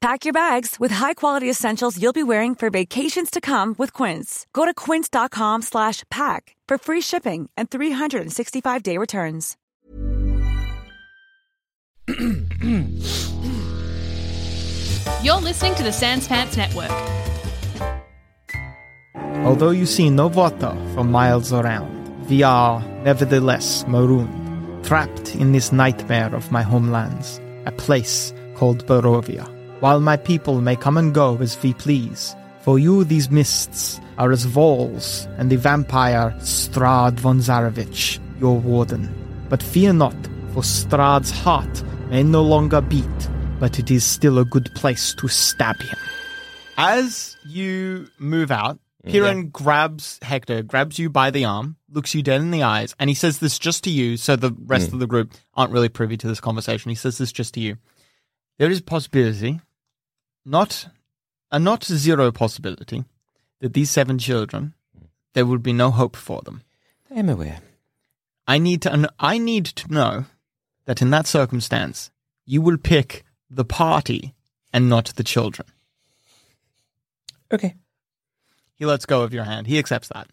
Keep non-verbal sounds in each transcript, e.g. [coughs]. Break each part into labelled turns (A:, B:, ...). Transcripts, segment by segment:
A: Pack your bags with high-quality essentials you'll be wearing for vacations to come with Quince. Go to quince.com slash pack for free shipping and 365-day returns. [clears throat]
B: You're listening to the Sans Pants Network.
C: Although you see no water for miles around, we are nevertheless marooned, trapped in this nightmare of my homelands, a place called Barovia. While my people may come and go as we please, for you these mists are as walls and the vampire Strahd von Zarovich, your warden. But fear not, for Strahd's heart may no longer beat, but it is still a good place to stab him. As you move out, Kieran grabs Hector, grabs you by the arm, looks you dead in the eyes, and he says this just to you, so the rest hmm. of the group aren't really privy to this conversation. He says this just to you. There is a possibility, not a not zero possibility, that these seven children, there would be no hope for them.
D: I'm aware.
C: I need to I need to know that in that circumstance, you will pick the party and not the children.
D: Okay.
C: He lets go of your hand. He accepts that.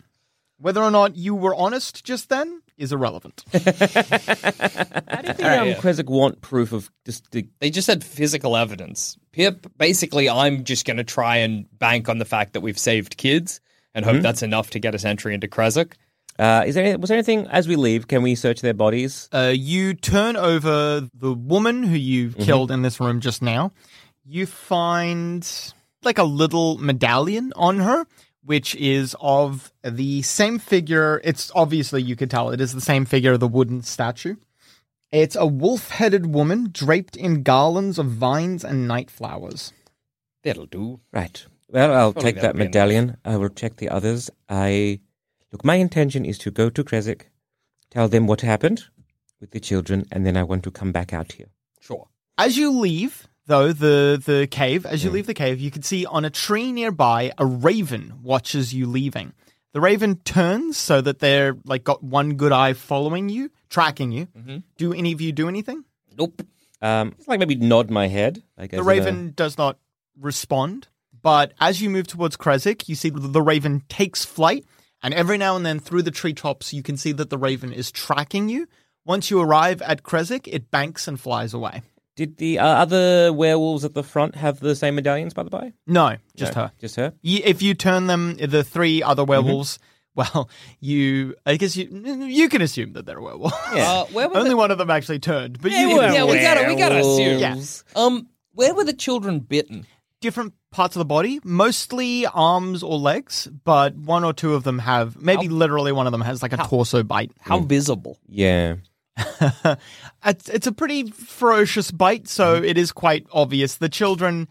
C: Whether or not you were honest just then is irrelevant. [laughs]
D: How do you think um, Krezk want proof of just the
E: They just said physical evidence. Pip, basically, I'm just going to try and bank on the fact that we've saved kids and hope that's enough to get us entry into Krezk.
D: Uh, is there was there anything as we leave? Can we search their bodies?
C: Uh, you turn over the woman who you killed in this room just now. You find like a little medallion on her, which is of the same figure. It's obviously, you could tell, it is the same figure of the wooden statue. It's a wolf headed woman draped in garlands of vines and night flowers.
E: That'll do.
D: Right. Well, I'll
E: Probably
D: take
E: that'll
D: that
E: enough.
D: medallion. I will check the others. I look. My intention is to go to Krezk, tell them what happened with the children, and then I want to come back out here.
E: Sure.
C: As you leave, though, the, the cave, as you leave the cave, you can see on a tree nearby a raven watches you leaving. The raven turns so that they're like got one good eye following you, tracking you. Do any of you do anything?
E: Nope.
D: Um, like maybe nod my head. Like
C: The raven does not respond, but as you move towards Krezk, you see the raven takes flight, and every now and then through the treetops, you can see that the raven is tracking you. Once you arrive at Krezk, it banks and flies away.
D: A, did the uh, other werewolves at the front have the same medallions? By the by,
C: No, just
D: No,
C: her.
D: Just her.
C: Y- If you turn them, the three other
D: Mm-hmm.
C: werewolves, well, you, I guess you, you can assume that they're a werewolf. [laughs]
E: Uh, where were
C: Only
E: the-
C: one of them actually turned, but
E: Yeah,
C: you
E: we,
C: can
E: yeah, we gotta, we gotta assume.
C: Yeah.
E: Um, where were the children bitten?
C: different parts of the body, mostly arms or legs, but one or two of them have, maybe
E: How-
C: literally one of them has like a torso bite.
E: How visible?
D: Yeah. [laughs]
C: it's, it's a pretty ferocious bite, so
E: Mm-hmm.
C: it is quite obvious. The children,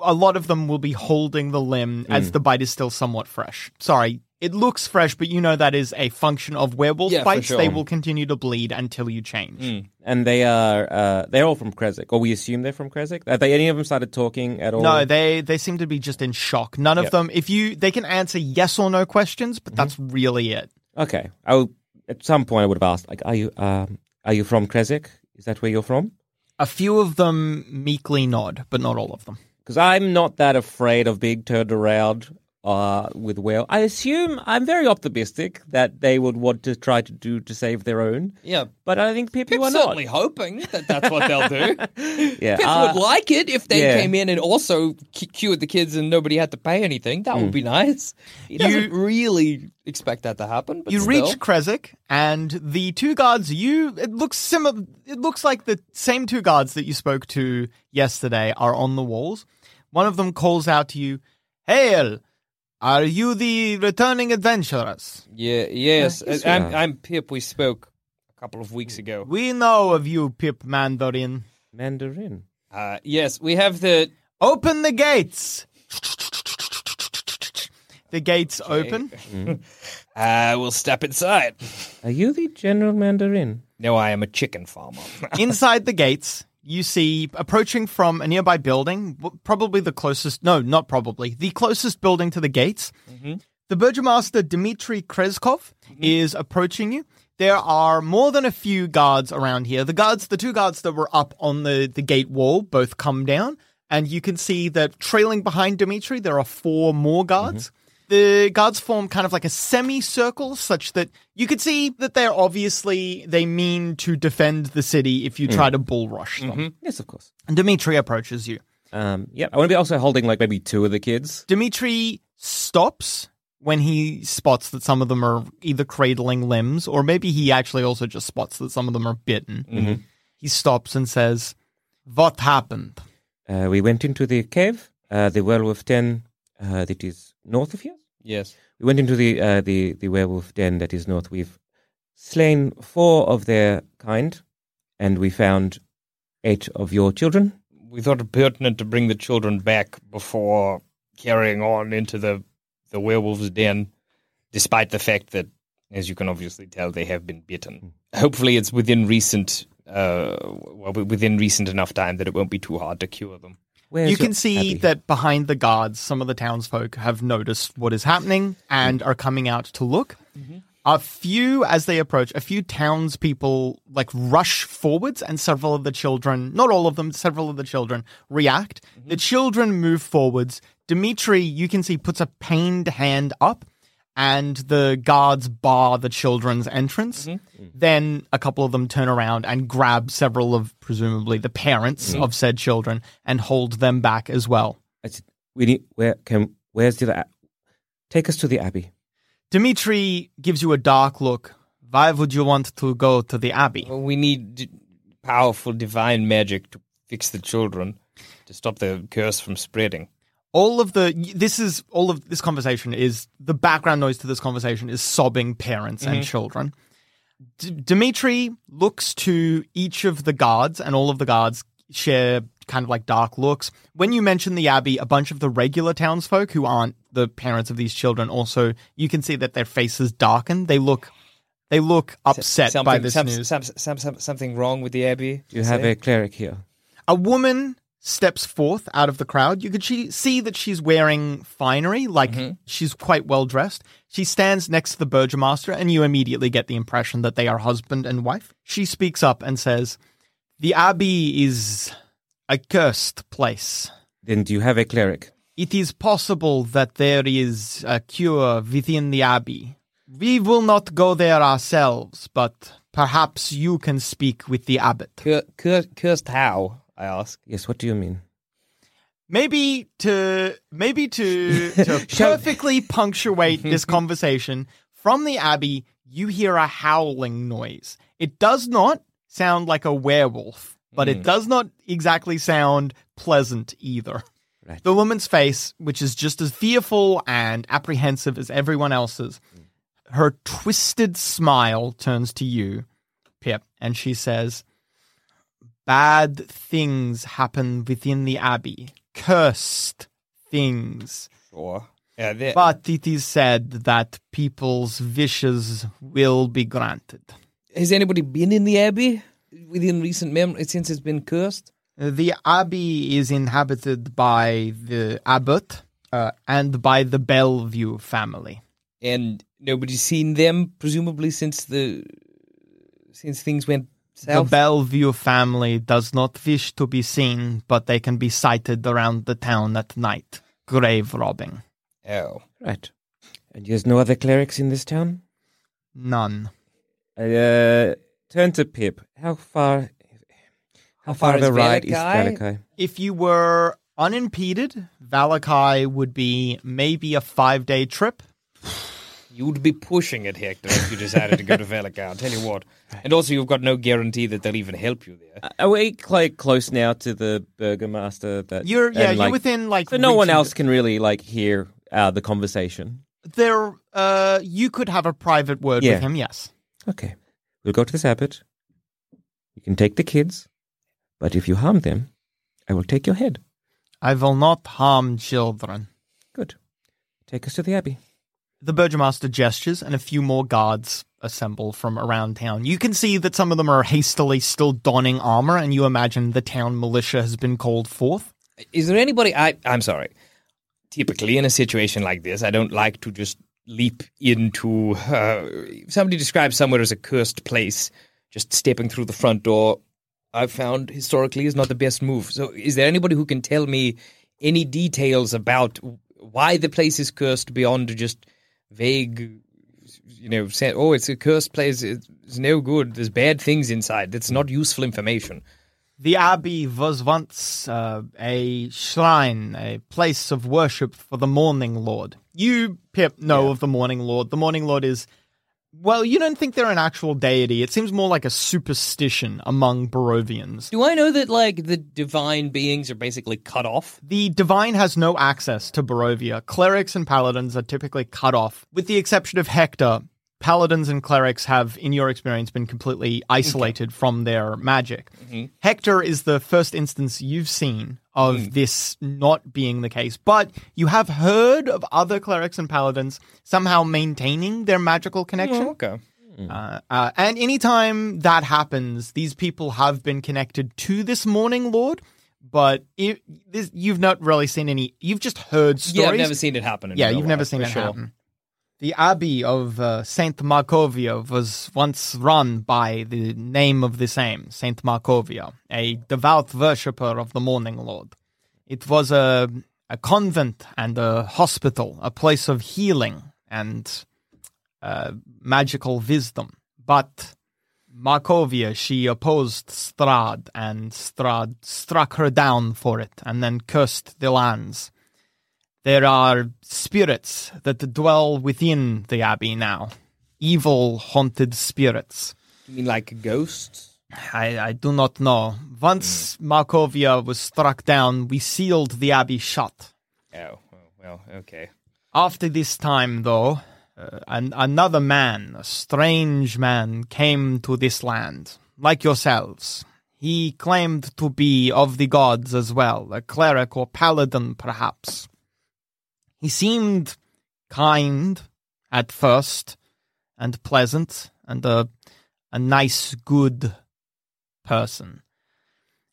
C: a lot of them will be holding the limb as
E: Mm.
C: the bite is still somewhat fresh. Sorry, it looks fresh, but you know that is a function of werewolf
E: Yeah, for
C: bites. They
E: sure.
C: will continue to bleed until you change.
E: Mm.
D: And they are uh, they're all from Krezk, or we assume they're from Krezk. Have they any of them started talking at all?
C: No, they they seem to be just in shock. None of
D: Yep.
C: them. If you, they can answer yes or no questions, but that's really it.
D: Okay. I will, at some point I would have asked, like, are you um, are you from Krezk? Is that where you're from?
C: A few of them meekly nod, but not all of them.
D: Because I'm not that afraid of being turned around uh, with whale. I assume I'm very optimistic that they would want to try to do to save their own.
E: Yeah.
D: But I think Pip, you
E: Pip's
D: are not.
E: certainly hoping that that's what they'll do. [laughs]
D: Yeah,
E: Pip
D: uh,
E: would like it if they
D: yeah.
E: came in and also cu- cured the kids and nobody had to pay anything. That would be nice. He doesn't really expect that to happen. But
C: you
E: still.
C: reach Krezk, and the two guards you it looks similar. It looks like the same two guards that you spoke to yesterday are on the walls. One of them calls out to you, "Hail! Are you the returning adventurers?
E: Yeah, yes.
D: yes,
E: I'm,
D: are.
E: I'm Pip. We spoke a couple of weeks ago.
C: We know of you, Pip Mandarin.
D: Mandarin.
E: Uh, yes, we have the.
C: Open the gates." The gates open. [laughs]
E: Uh, we'll step inside.
D: Are you the General Mandarin?
E: No, I am a chicken farmer.
C: Inside the gates, you see approaching from a nearby building, probably the closest, no, not probably, the closest building to the gates. Mm-hmm. The Burgomaster Dmitri Krezkov mm-hmm. is approaching you. There are more than a few guards around here. The guards, the two guards that were up on the, the gate wall, both come down, and you can see that trailing behind Dmitri, there are four more guards. Mm-hmm. The guards form kind of like a semicircle, such that you could see that they're obviously they mean to defend the city if you try to bull rush them.
D: Yes, of course.
C: And Dmitri approaches you.
D: Um, yeah, I want to be also holding like maybe two of the kids.
C: Dmitri stops when he spots that some of them are either cradling limbs, or maybe he actually also just spots that some of them are bitten. He stops and says, "What happened?"
D: Uh, we went into the cave, uh, the werewolf den uh, that is north of here.
E: yes.
D: We went into the uh, the the werewolf den that is north. We've slain four of their kind, and we found eight of your children.
E: We thought it pertinent to bring the children back before carrying on into the the werewolf's den, despite the fact that, as you can obviously tell, they have been bitten. Hopefully, it's within recent, uh, well, within recent enough time that it won't be too hard to cure them.
D: Where's
C: you
D: your
C: can see
D: Abby?
C: that behind the guards, some of the townsfolk have noticed what is happening and are coming out to look. Mm-hmm. A few, as they approach, a few townspeople like rush forwards, and several of the children, not all of them, several of the children react. Mm-hmm. The children move forwards. Dimitri, you can see, puts a pained hand up, and the guards bar the children's entrance. Mm-hmm. Mm. Then a couple of them turn around and grab several of, presumably, the parents mm-hmm. of said children and hold them back as well.
D: I said, we need where can where's the take us to the abbey?
C: Dimitri gives you a dark look. Why would you want to go to the abbey?
E: Well, we need d- powerful divine magic to fix the children, to stop the curse from spreading.
C: All of the this is all of this conversation is the background noise to this conversation is sobbing parents and mm-hmm. children. D- Dimitri looks to each of the guards, and all of the guards share kind of like dark looks. When you mention the abbey, a bunch of the regular townsfolk who aren't the parents of these children also you can see that their faces darken. They look they look upset
E: something,
C: by this
E: some-
C: news.
E: some- some- some- something wrong with the abbey?
D: Do you have a cleric here?
C: A woman steps forth out of the crowd. You could she, see that she's wearing finery, like mm-hmm. she's quite well dressed. She stands next to the Burgomaster, and you immediately get the impression that they are husband and wife. She speaks up and says, The Abbey is a cursed place.
D: Then do you have a cleric?
C: It is possible that there is a cure within the Abbey. We will not go there ourselves, but perhaps you can speak with the abbot.
E: Cur- cur- cursed how? I ask.
D: Yes. What do you mean?
C: maybe to maybe to, to [laughs] perfectly punctuate [laughs] this conversation from the abbey you hear a howling noise it does not sound like a werewolf but it mm. does not exactly sound pleasant either
D: Right.
C: the woman's face which is just as fearful and apprehensive as everyone else's mm. her twisted smile turns to you pip and she says bad things happen within the abbey. Cursed things.
E: Sure. Yeah, there-
C: But it is said that people's wishes will be granted.
E: has anybody been in the abbey within recent memory since it's been cursed?
C: The abbey is inhabited by the abbot uh, and by the Belview family.
E: And nobody's seen them, presumably since the since things went
C: The. Belview family does not wish to be seen, but they can be sighted around the town at night. Grave robbing.
E: oh,
D: Right. And there's no other clerics in this town?
C: None.
D: I uh, turn to Pip. How far? How,
E: far
D: far of
E: is
D: ride is
E: Vallaki?
D: Vallaki?
C: If you were unimpeded, Vallaki would be maybe a five day trip.
E: You'd be pushing it, Hector, if you decided to go to [laughs] Velika. I'll tell you what. And also, you've got no guarantee that they'll even help you there.
D: Are we like close now to the burgomaster? That
C: You're yeah,
D: and,
C: you're within like
D: so no one
C: reaching-
D: else can really like hear uh, the conversation.
C: There, uh, you could have a private word
D: Yeah.
C: with him. Yes.
D: Okay, we'll go to the Sabbath. You can take the kids, but if you harm them, I will take your head.
C: I will not harm children.
D: Good. Take us to the abbey.
C: The Burgomaster gestures, and a few more guards assemble from around town. You can see that some of them are hastily still donning armor, and you imagine the town militia has been called forth.
E: Is there anybody? I I'm sorry. Typically, in a situation like this, I don't like to just leap into. Uh, somebody describes somewhere as a cursed place. Just stepping through the front door, I've found historically is not the best move. So, is there anybody who can tell me any details about why the place is cursed beyond just vague? You know, say, oh, it's a cursed place. It's no good. There's bad things inside. That's not useful information.
C: The abbey was once uh, a shrine, a place of worship for the Morning Lord. You, Pip, know of the Morning Lord. The Morning Lord is, well, you don't think they're an actual deity. It seems more like a superstition among Barovians.
E: Do I know that like the divine beings are basically cut off?
C: The divine has no access to Barovia. Clerics and paladins are typically cut off. With the exception of Hector, paladins and clerics have, in your experience, been completely isolated from their magic. Hector is the first instance you've seen of this not being the case, but you have heard of other clerics and paladins somehow maintaining their magical connection.
E: okay.
C: Uh, uh, and anytime that happens, these people have been connected to this morning lord. But it, this, you've not really seen any. You've just heard stories.
E: Yeah, I've never seen it happen. In
C: Yeah,
E: real
C: you've never seen it
E: sure.
C: happen. The abbey of uh, Saint Markovia was once run by the name of the same, Saint Markovia, a devout worshipper of the Morning Lord. It was a a convent and a hospital, a place of healing and uh, magical wisdom. But Markovia, she opposed Strahd, and Strahd struck her down for it, and then cursed the lands. There are spirits that dwell within the abbey now. Evil, haunted spirits.
E: You mean like ghosts?
C: I, I do not know. Once Markovia was struck down, we sealed the abbey shut.
E: Oh, well, well, okay.
C: After this time, though, uh, an, another man, a strange man, came to this land, like yourselves. He claimed to be of the gods as well, a cleric or paladin, perhaps. He seemed kind at first, and pleasant, and a, a nice, good person.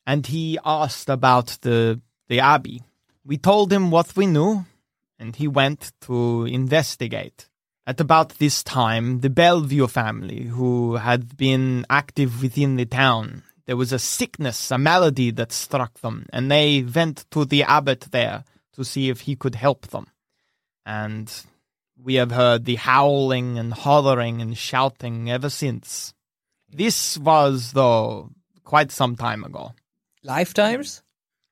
C: And he asked about the, the abbey. We told him what we knew, and he went to investigate. At about this time, the Belview family, who had been active within the town, there was a sickness, a malady that struck them, and they went to the abbot there to see if he could help them. And we have heard the howling and hollering and shouting ever since. This was, though, quite some time ago.
E: Lifetimes?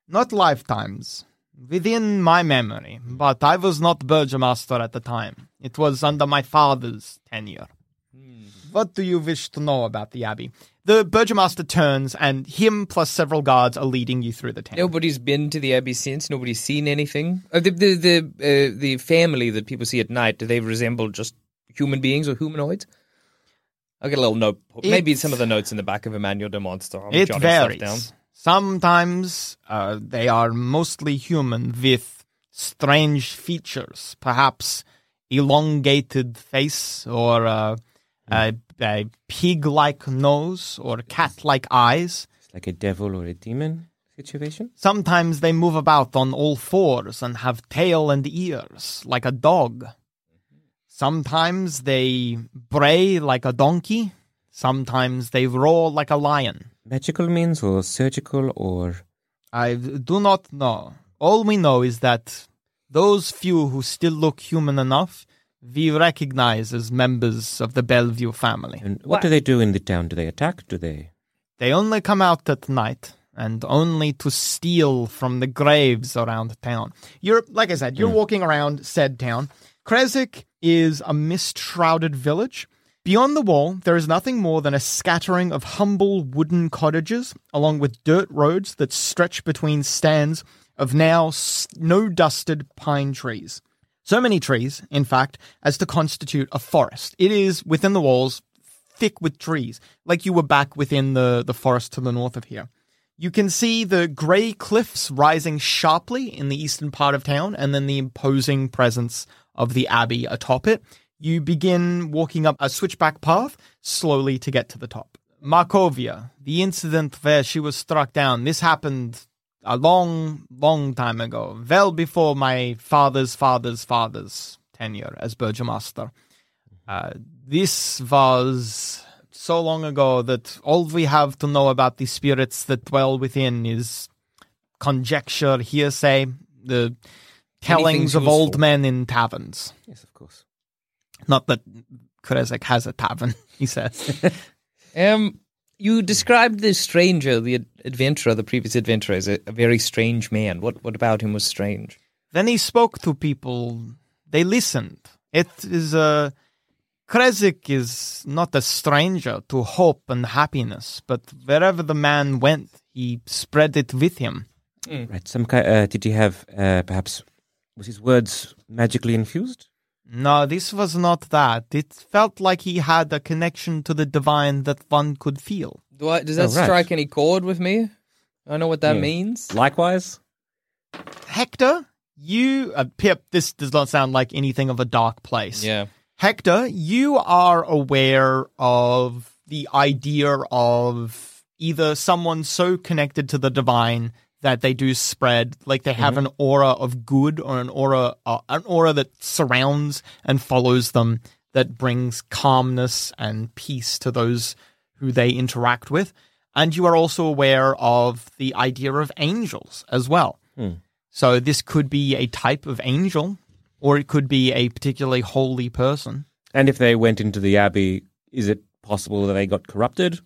C: Not lifetimes. Within my memory, but I was not Burgomaster at the time. It was under my father's tenure. Hmm. What do you wish to know about the Abbey? The Burgomaster turns, and him plus several guards are leading you through the town.
E: Nobody's been to the abbey since. Nobody's seen anything. Uh, the the the uh, the family that people see at night. Do they resemble just human beings or humanoids? I'll get a little note. Maybe
C: It's-
E: some of the notes in the back of Emmanuel de Monster. I'm
C: It
E: jotting
C: varies.
E: Stuff down.
C: Sometimes uh, they are mostly human with strange features, perhaps elongated face or uh, a, a pig-like nose or cat-like eyes.
D: It's like a devil or a demon situation.
C: Sometimes they move about on all fours and have tail and ears like a dog. Sometimes they bray like a donkey. Sometimes they roar like a lion.
D: Magical means or surgical or
C: I do not know. All we know is that Those few who still look human enough, we recognize as members of the Belview family.
D: And what do they do in the town? Do they attack? Do they?
C: They only come out at night and only to steal from the graves around town. You're, like I said, you're mm. walking around said town. Krezk is a mist shrouded village. Beyond the wall, there is nothing more than a scattering of humble wooden cottages, along with dirt roads that stretch between stands of now snow dusted pine trees. So many trees, in fact, as to constitute a forest. It is within the walls, thick with trees, like you were back within the, the forest to the north of here. You can see the grey cliffs rising sharply in the eastern part of town, and then the imposing presence of the abbey atop it. You begin walking up a switchback path slowly to get to the top. Markovia, the incident where she was struck down, this happened a long, long time ago, well before my father's father's father's tenure as Burgomaster. Uh, this was so long ago that all we have to know about the spirits that dwell within is conjecture, hearsay, the tellings of old men in taverns.
D: Yes, of course.
C: Not that Krezk has a tavern, [laughs] he says. [laughs]
E: Um, you described the stranger, the adventurer, the previous adventurer, as a, a very strange man. What what about him was strange?
C: then he spoke to people. They listened. It is a. Krezk is not a stranger to hope and happiness, but wherever the man went, he spread it with him.
D: Right. Some kind. Uh, did he have uh, perhaps was his words magically infused?
C: No, this was not that. It felt like he had a connection to the divine that one could feel.
E: Do I, does that
D: Oh, right.
E: strike any chord with me? I know what that
D: Yeah.
E: means.
D: Likewise.
C: Hector, you. Uh, Pip, this does not sound like anything of a dark place.
E: Yeah.
C: Hector, you are aware of the idea of either someone so connected to the divine that they do spread, like they have an aura of good or an aura, uh, an aura that surrounds and follows them that brings calmness and peace to those who they interact with. And you are also aware of the idea of angels as well. So this could be a type of angel, or it could be a particularly holy person.
D: And if they went into the abbey, is it possible that they got corrupted?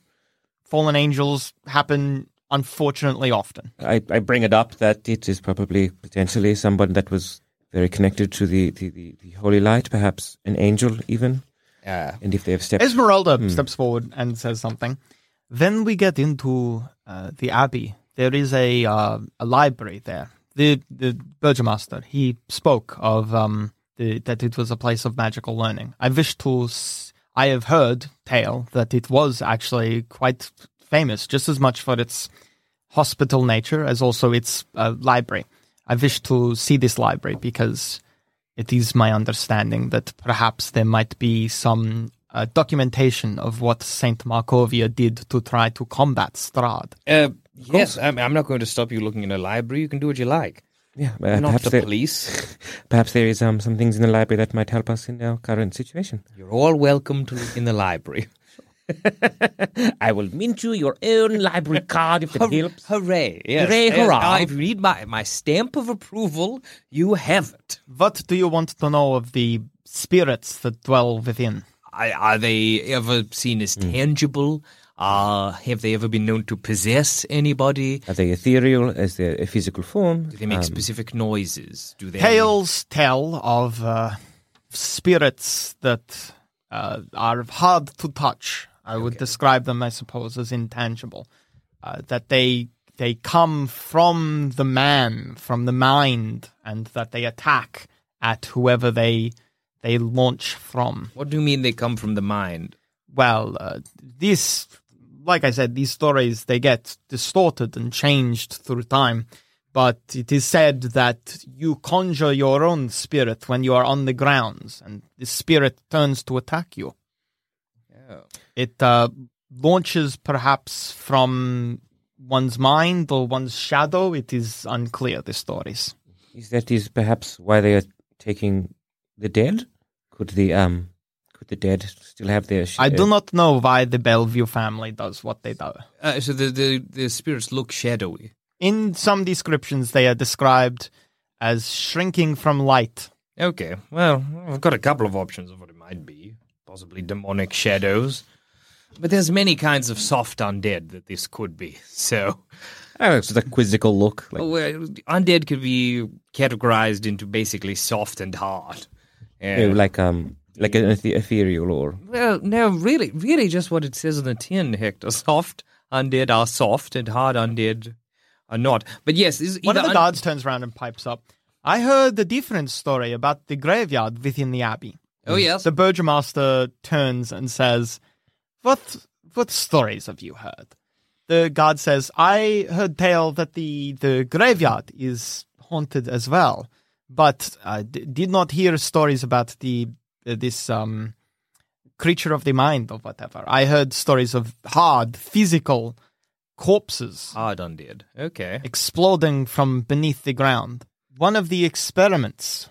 C: Fallen angels happen unfortunately often.
D: I, I bring it up that it is probably potentially someone that was very connected to the, the, the, the holy light, perhaps an angel even.
E: Yeah.
D: And if they have stepped,
C: Esmeralda steps forward and says something. Then we get into uh, the abbey. There is a uh, a library there. The the burgomaster he spoke of um, the, that it was a place of magical learning. I wish to. S- I have heard tale that it was actually quite famous, just as much for its hospital nature as also its uh, library. I wish to see this library because it is my understanding that perhaps there might be some uh, documentation of what Saint Markovia did to try to combat Strahd.
E: Uh, yes, I'm, I'm not going to stop you looking in a library. You can do what you like.
D: yeah, uh,
E: You're not
D: perhaps
E: the
D: there,
E: police. [laughs]
D: perhaps there is um, some things in the library that might help us in our current situation.
E: You're all welcome to look in the library. [laughs] [laughs]
D: I will mint you your own library card if it helps.
E: Hooray! Yes.
D: Hooray,
E: Yes,
D: hurrah.
E: if you need my, my stamp of approval, you have it.
C: What do you want to know of the spirits that dwell within?
E: Are, are they ever seen as tangible? Uh, have they ever been known to possess anybody?
D: Are they ethereal? Is there a physical form?
E: Do they make
D: Um,
E: specific noises? Do they?
C: Tales tell of uh, spirits that uh, are hard to touch. I would describe them, I suppose, as intangible. Uh, that they they come from the man, from the mind, and that they attack at whoever they they launch from.
E: What do you mean they come from the mind?
C: Well, uh, this, like I said, these stories they get distorted and changed through time. But it is said that you conjure your own spirit when you are on the grounds, and the spirit turns to attack you. It uh, launches perhaps from one's mind or one's shadow. It is unclear. The stories.
D: Is that is perhaps why they are taking the dead? Could the um could the dead still have their? sh-
C: I do not know why the Belview family does what they do.
E: Uh, so the, the the spirits look shadowy.
C: in some descriptions they are described as shrinking from light.
E: Okay, well, I've got a couple of options of what it might be. Possibly demonic shadows. But there's many kinds of soft undead that this could be. So,
D: Oh, it's just a quizzical look. Like,
E: well, undead could be categorized into basically soft and hard.
D: you know,
E: Yeah.
D: like um, like an ethe- ethereal or
E: Well, no, really, really, just what it says on the tin, Hector. Soft undead are soft, and hard undead are not. But yes, is
C: One of the
E: un-
C: guards turns around and pipes up. I heard the different story about the graveyard within the abbey.
E: Oh yes,
C: The Burgomaster turns and says, "What what stories have you heard?" The guard says, "I heard tale that the the graveyard is haunted as well, but I d- did not hear stories about the uh, this um creature of the mind or whatever. I heard stories of hard physical corpses
E: hard undead. Okay.
C: exploding from beneath the ground. One of the experiments,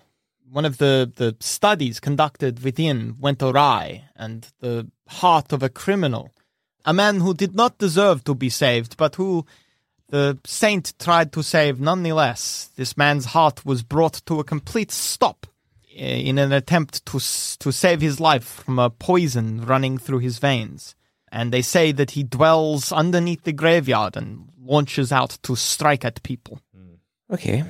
C: one of the, the studies conducted within went awry, and the heart of a criminal, a man who did not deserve to be saved, but who the saint tried to save nonetheless, this man's heart was brought to a complete stop eh, in an attempt to, to save his life from a poison running through his veins. And they say that he dwells underneath the graveyard and launches out to strike at people.
D: okay.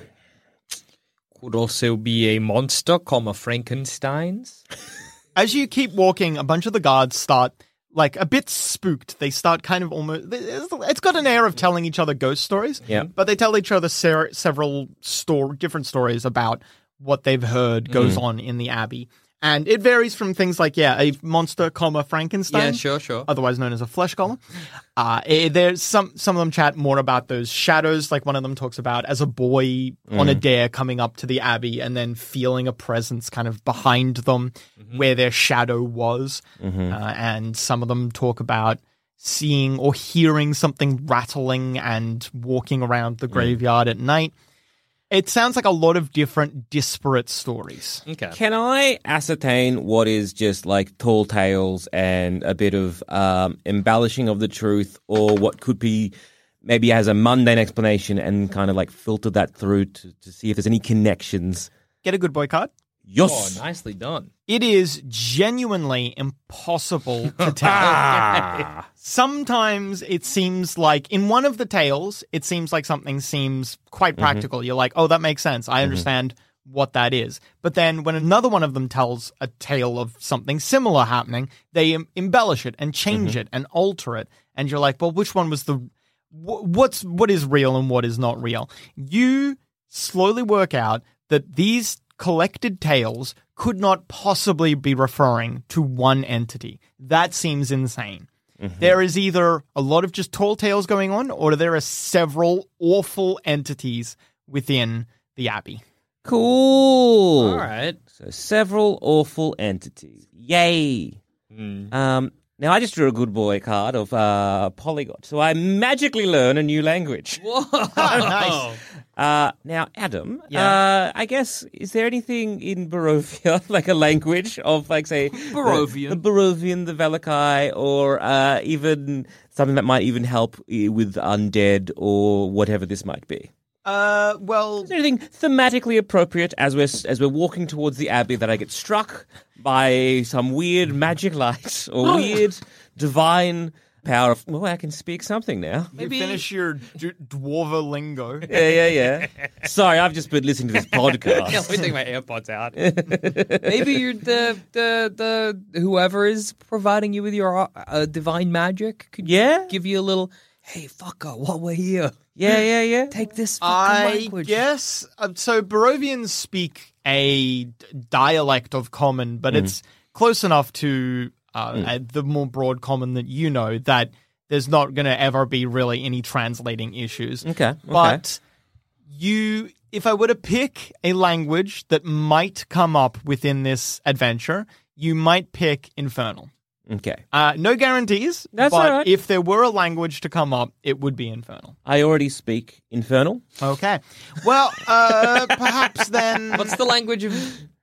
E: Could also be a monster, comma Frankenstein's. [laughs]
C: As you keep walking, a bunch of the guards start like a bit spooked. They start kind of almost. It's got an air of telling each other ghost stories.
D: Yeah.
C: But they tell each other ser- several store different stories about what they've heard mm. goes on in the abbey, and it varies from things like yeah, a monster, comma Frankenstein.
E: Yeah, sure, sure.
C: otherwise known as a flesh golem. Uh, there's some some of them chat more about those shadows. Like one of them talks about as a boy on a dare coming up to the abbey and then feeling a presence kind of behind them where their shadow was. Uh, and some of them talk about seeing or hearing something rattling and walking around the graveyard at night. It sounds like a lot of different disparate stories.
E: Okay.
D: Can I ascertain what is just like tall tales and a bit of um, embellishing of the truth, or what could be maybe has a mundane explanation and kind of like filter that through to, to see if there's any connections?
C: Get a good boy card.
D: Yes.
E: Oh, nicely done.
C: It is genuinely impossible [laughs] to tell.
D: Ah.
C: Sometimes it seems like in one of the tales, it seems like something seems quite mm-hmm. practical. You're like, oh, that makes sense. I mm-hmm. understand what that is. But then when another one of them tells a tale of something similar happening, they em- embellish it and change mm-hmm. it and alter it. And you're like, well, which one was the wh- what's what is real and what is not real? You slowly work out that these collected tales could not possibly be referring to one entity. That seems insane. There is either a lot of just tall tales going on, or there are several awful entities within the abbey.
D: Cool.
E: All right.
D: So several awful entities. Yay. Um, now I just drew a good boy card of uh, polyglot, so I magically learn a new language. [laughs] Whoa! [laughs]
C: nice. [laughs]
D: Uh, now, Adam,
C: Yeah.
D: uh, I guess, is there anything in Barovia, like a language of, like, say,
E: Barovian.
D: the, Barovian, the Vallaki, or uh, even something that might even help eh, with undead or whatever this might be?
C: Uh, well,
D: Is there anything thematically appropriate as we're as we're walking towards the abbey that I get struck by some weird magic light or weird divine power? Of, well, I can speak something now.
C: you finish your d- dwarva lingo. [laughs]
D: Yeah, yeah, yeah. Sorry, I've just been listening to this [laughs] podcast.
E: Yeah, let me take my AirPods out. [laughs] Maybe you're the the the whoever is providing you with your uh, divine magic could
D: Yeah?
E: give you a little. Hey, fucker, while we're here,
D: Yeah, yeah, yeah.
E: take this fucking
C: I
E: language.
C: guess uh, so. Barovians speak a d- dialect of Common, but it's close enough to uh, uh, the more broad Common that you know that there's not going to ever be really any translating issues.
D: Okay, okay.
C: but you, if I were to pick a language that might come up within this adventure, you might pick Infernal.
D: Okay.
C: Uh, no guarantees,
D: That's
C: but
D: all right.
C: if there were a language to come up, it would be Infernal.
D: I already speak Infernal.
C: Okay. Well, uh, [laughs] perhaps then
E: What's the language of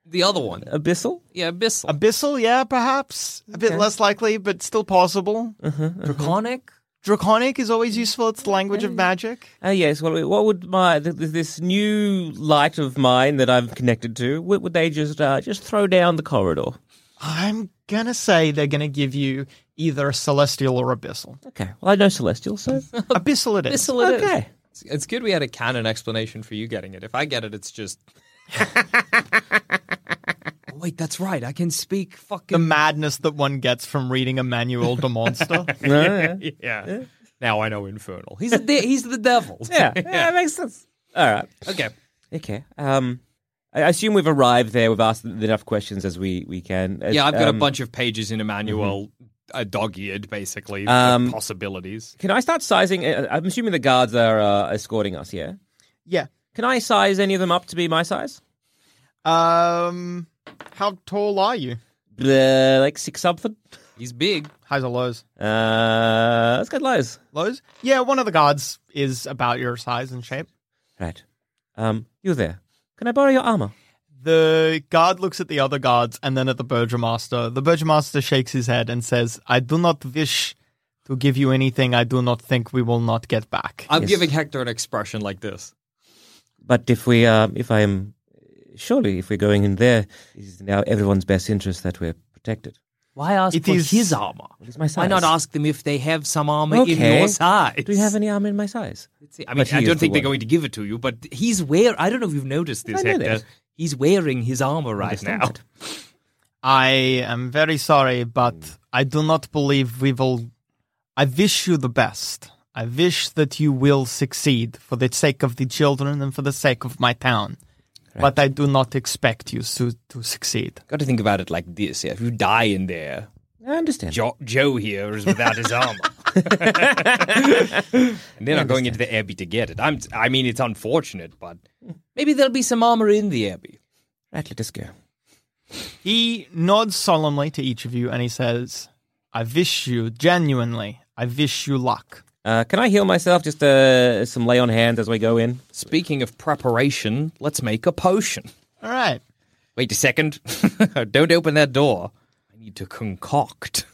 E: the other one?
D: Abyssal?
E: Yeah, Abyssal.
C: Abyssal, yeah, perhaps. A bit less likely, but still possible.
E: Draconic?
C: Draconic is always useful. It's the language of magic.
D: Uh, yes. Well, what would my th- th- this new light of mine that I've connected to? Would, would they just uh, just throw down the corridor?
C: I'm gonna say they're gonna give you either a celestial or abyssal.
D: Okay. Well, I know celestial, so [laughs]
C: abyssal it is.
E: Abyssal it is.
D: okay.
E: It's, it's good we had a canon explanation for you getting it. If I get it, it's just. Oh, [laughs] wait, that's right. I can speak fucking.
C: The madness that one gets from reading a manual de monster. [laughs]
D: No, yeah.
E: yeah. Now I know infernal. He's a de- he's the devil.
D: yeah, yeah, that makes sense. All right.
E: Okay.
D: Okay. Um, I assume we've arrived there. We've asked enough questions as we we can.
E: Yeah, I've got
D: Um,
E: a bunch of pages in a manual, uh, dog-eared, basically,
D: Um,
E: possibilities.
D: Can I start sizing? uh, I'm assuming the guards are uh, escorting us. Yeah.
C: yeah.
D: Can I size any of them up to be my size?
C: Um, how tall are you?
D: Uh, like six something.
E: He's big.
C: Highs or lows?
D: Uh, let's get lows.
C: Lows? Yeah, one of the guards is about your size and shape.
D: Right. Um, you're there? Can I borrow your armor?
C: The guard looks at the other guards and then at the Burgomaster. The Burgomaster shakes his head and says, I do not wish to give you anything I do not think we will not get back.
E: I'm
D: Yes.
E: giving Hector an expression like this.
D: But if we, uh, if I am, surely if we're going in there, it is now everyone's best interest that we're protected.
E: Why ask
C: It
E: for
C: is-
E: his armor?
D: What is my size?
E: Why not ask them if they have some armor in
D: Okay.
E: your size?
D: Do you have any armor in my size?
E: I mean,
D: But he
E: I
D: is
E: don't
D: the
E: think they're
D: one.
E: going to give it to you, but he's wear. I don't know if you've noticed this,
D: I know
E: Hector.
D: that.
E: He's wearing his armor right now.
C: I am very sorry, but I do not believe we will. I wish you the best. I wish that you will succeed for the sake of the children and for the sake of my town. But I do not expect you to, to succeed.
E: Got to think about it like this: yeah, if you die in there,
D: I understand.
E: jo- Joe here is without his armor, [laughs] [laughs] and they're not going into the abbey to get it. I'm. I mean, it's unfortunate, but maybe there'll be some armor in the abbey.
D: Right, let us go.
C: He nods solemnly to each of you and he says, I wish you, genuinely, I wish you luck.
D: Uh, can I heal myself? Just uh, some lay on hands as we go in.
E: Speaking of preparation, let's make a potion.
C: All right.
E: Wait a second. [laughs] Don't open that door. I need to concoct.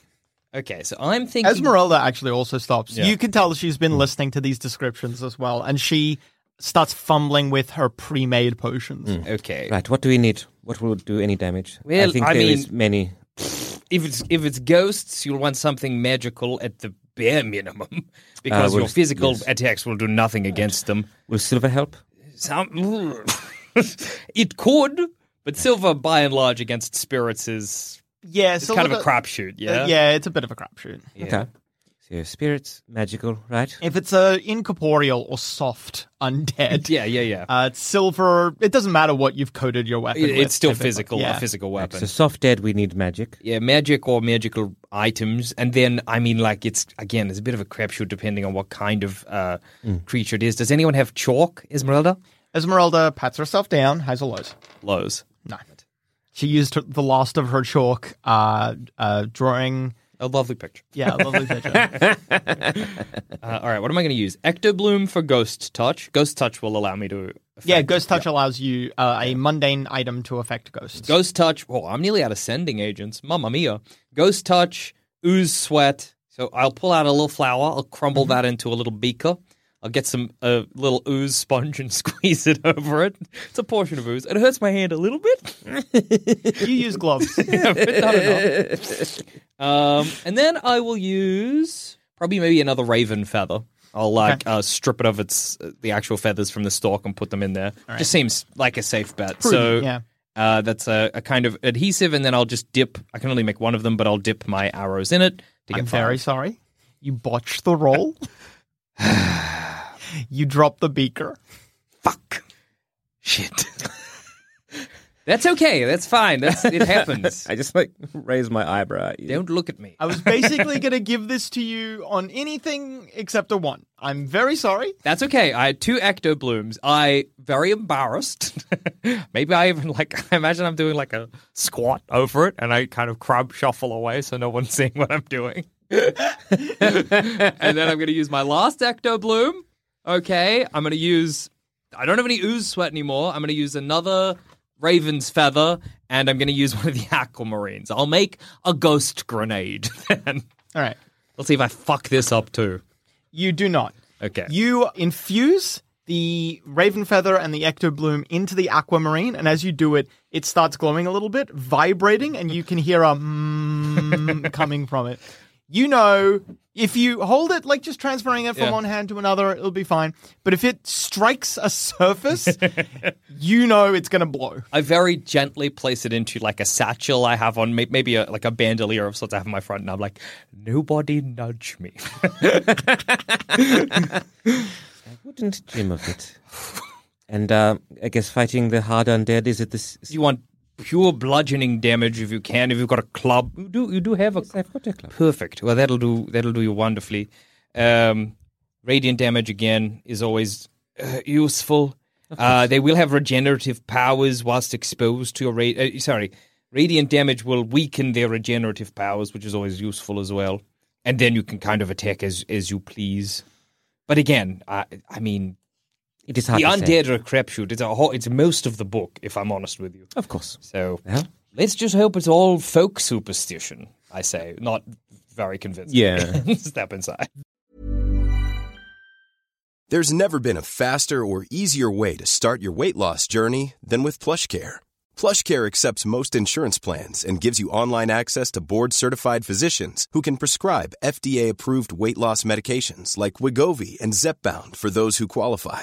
E: Okay, so I'm thinking.
C: Esmeralda actually also stops.
E: Yeah.
C: You can tell she's been listening to these descriptions as well, and she starts fumbling with her pre-made potions.
E: Okay.
D: Right, what do we need? What will do any damage?
E: Well,
D: I think
E: I
D: there
E: mean-
D: is many.
E: If it's if it's ghosts, you'll want something magical at the bare minimum, because
D: well,
E: your physical
D: yes.
E: attacks will do nothing against them.
D: Will silver help?
E: Some, [laughs] it could, but silver, by and large, against spirits is
C: Yeah,
E: it's kind of a
C: look-
E: crapshoot. Yeah.
C: uh, yeah, it's a bit of a crapshoot.
D: Okay. So spirits, magical, right?
C: If it's a incorporeal or soft undead,
E: Yeah, yeah, yeah.
C: uh, it's silver. It doesn't matter what you've coated your weapon.
E: It-
C: with,
E: it's still
C: typically.
E: physical,
C: Yeah.
E: a physical weapon.
D: So soft dead, we need magic.
E: Yeah, magic or magical items, and then I mean, like it's again, it's a bit of a crapshoot depending on what kind of uh, creature it is. Does anyone have chalk, Esmeralda?
C: Esmeralda pats herself down. Highs or lows?
E: Lows.
C: No. She used the last of her chalk, uh, uh, drawing.
E: A lovely picture.
C: Yeah, a lovely picture. [laughs]
E: Uh, all right, what am I going to use? Ectobloom for Ghost Touch. Ghost Touch will allow me to. Affect,
C: yeah, Ghost Touch allows you uh, a mundane item to affect ghosts.
E: Ghost Touch. Oh, I'm nearly out of sending agents. Mamma mia. Ghost Touch, Ooze Sweat. So I'll pull out a little flower. I'll crumble
C: Mm-hmm.
E: that into a little beaker. I'll get some uh, little ooze sponge and [laughs] squeeze it over it. It's a portion of ooze. It hurts my hand a little bit.
C: you use gloves. [laughs]
E: Yeah, but not enough. Um, and then I will use probably maybe another raven feather. I'll like uh, strip it of its uh, the actual feathers from the stalk and put them in there. Just seems like a safe bet. so
C: yeah.
E: uh, that's a, a kind of adhesive, and then I'll just dip. I can only make one of them, but I'll dip my arrows in it to get
C: I'm very sorry. You botched the roll. [laughs] you drop the beaker.
E: Fuck. Shit. that's okay. That's fine. That's it [laughs] happens.
D: I just like raise my eyebrow at you.
E: Don't look at me.
C: I was basically [laughs] going to give this to you on anything except a one. I'm very sorry.
E: That's okay. I had two ecto blooms. I very embarrassed. [laughs] Maybe I even like. I imagine I'm doing like a squat over it, and I kind of crab shuffle away so no one's seeing what I'm doing. and then I'm going to use my last ecto bloom. Okay, I'm going to use. I don't have any ooze sweat anymore. I'm going to use another raven's feather, and I'm going to use [laughs] one of the aquamarines. I'll make a ghost grenade. [laughs] Then
C: All right.
E: let's see if I fuck this up too.
C: You do not.
E: Okay.
C: You infuse the raven feather and the ecto bloom into the aquamarine, and as you do it, it starts glowing a little bit, vibrating, and you can hear a [laughs] mm coming from it. You know, if you hold it, like just transferring it from
E: Yeah.
C: one hand to another, it'll be fine. But if it strikes a surface, [laughs] you know it's going to blow.
E: I very gently place it into like a satchel I have on, maybe a, like a bandolier of sorts I have in my front, and I'm like, nobody nudge me. [laughs]
F: I wouldn't dream of it. And uh, I guess fighting the hard undead is it this?
E: you want pure bludgeoning damage if you can. If you've got a club, you do you do have a
F: I've got a club.
E: perfect. Well, that'll do that'll do you wonderfully. Um, radiant damage again is always uh, useful. Uh, they will have regenerative powers whilst exposed to a ra- uh, sorry. Radiant damage will weaken their regenerative powers, which is always useful as well. And then you can kind of attack as as you please. But again, I I mean,
F: It is hard
E: the
F: to say.
E: undead are a crapshoot. It's a whole, it's most of the book, if I'm honest with you.
F: Of course.
E: So
F: Yeah.
E: let's just hope it's all folk superstition. I say, not very convincing.
F: Yeah. [laughs]
E: Step inside.
G: There's never been a faster or easier way to start your weight loss journey than with PlushCare. PlushCare accepts most insurance plans and gives you online access to board-certified physicians who can prescribe FDA-approved weight loss medications like Wegovy and Zepbound for those who qualify.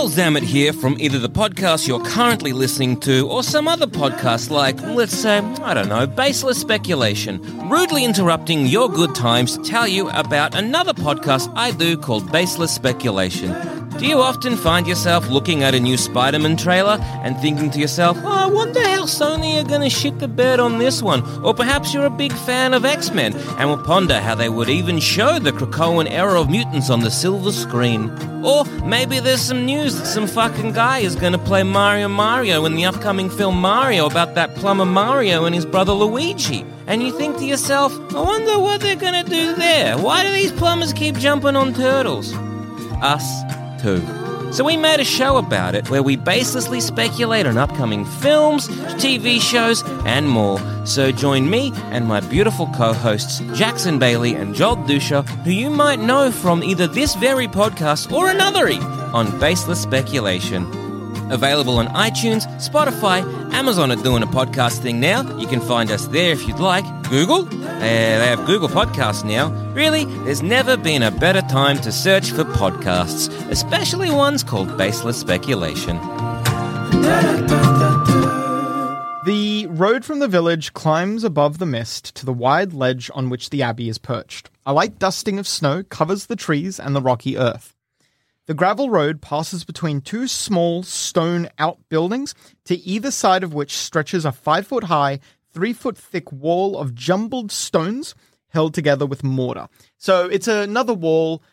F: Joel Zammett here from either the podcast you're currently listening to or some other podcast like, let's say, I don't know, Baseless Speculation, rudely interrupting your good times to tell you about another podcast I do called Baseless Speculation. Do you often find yourself looking at a new Spider-Man trailer and thinking to yourself, oh, I wonder Sony are going to shit the bed on this one? Or perhaps you're a big fan of X-Men and will ponder how they would even show the Krakoan era of mutants on the silver screen. Or maybe there's some news that some fucking guy is going to play Mario Mario in the upcoming film Mario about that plumber Mario and his brother Luigi. And you think to yourself, I wonder what they're going to do there. Why do these plumbers keep jumping on turtles? Us too. So we made a show about it where we baselessly speculate on upcoming films, TV shows, and more. So join me and my beautiful co-hosts Jackson Bailey and Joel Dusha, who you might know from either this very podcast or another on Baseless Speculation. Available on iTunes, Spotify, Amazon are doing a podcast thing now. You can find us there if you'd like. Google? Uh, they have Google Podcasts now. Really, there's never been a better time to search for podcasts, especially ones called Baseless Speculation.
C: The road from the village climbs above the mist to the wide ledge on which the abbey is perched. A light dusting of snow covers the trees and the rocky earth. The gravel road passes between two small stone outbuildings, to either side of which stretches a five foot high, three foot thick wall of jumbled stones held together with mortar. So it's another wall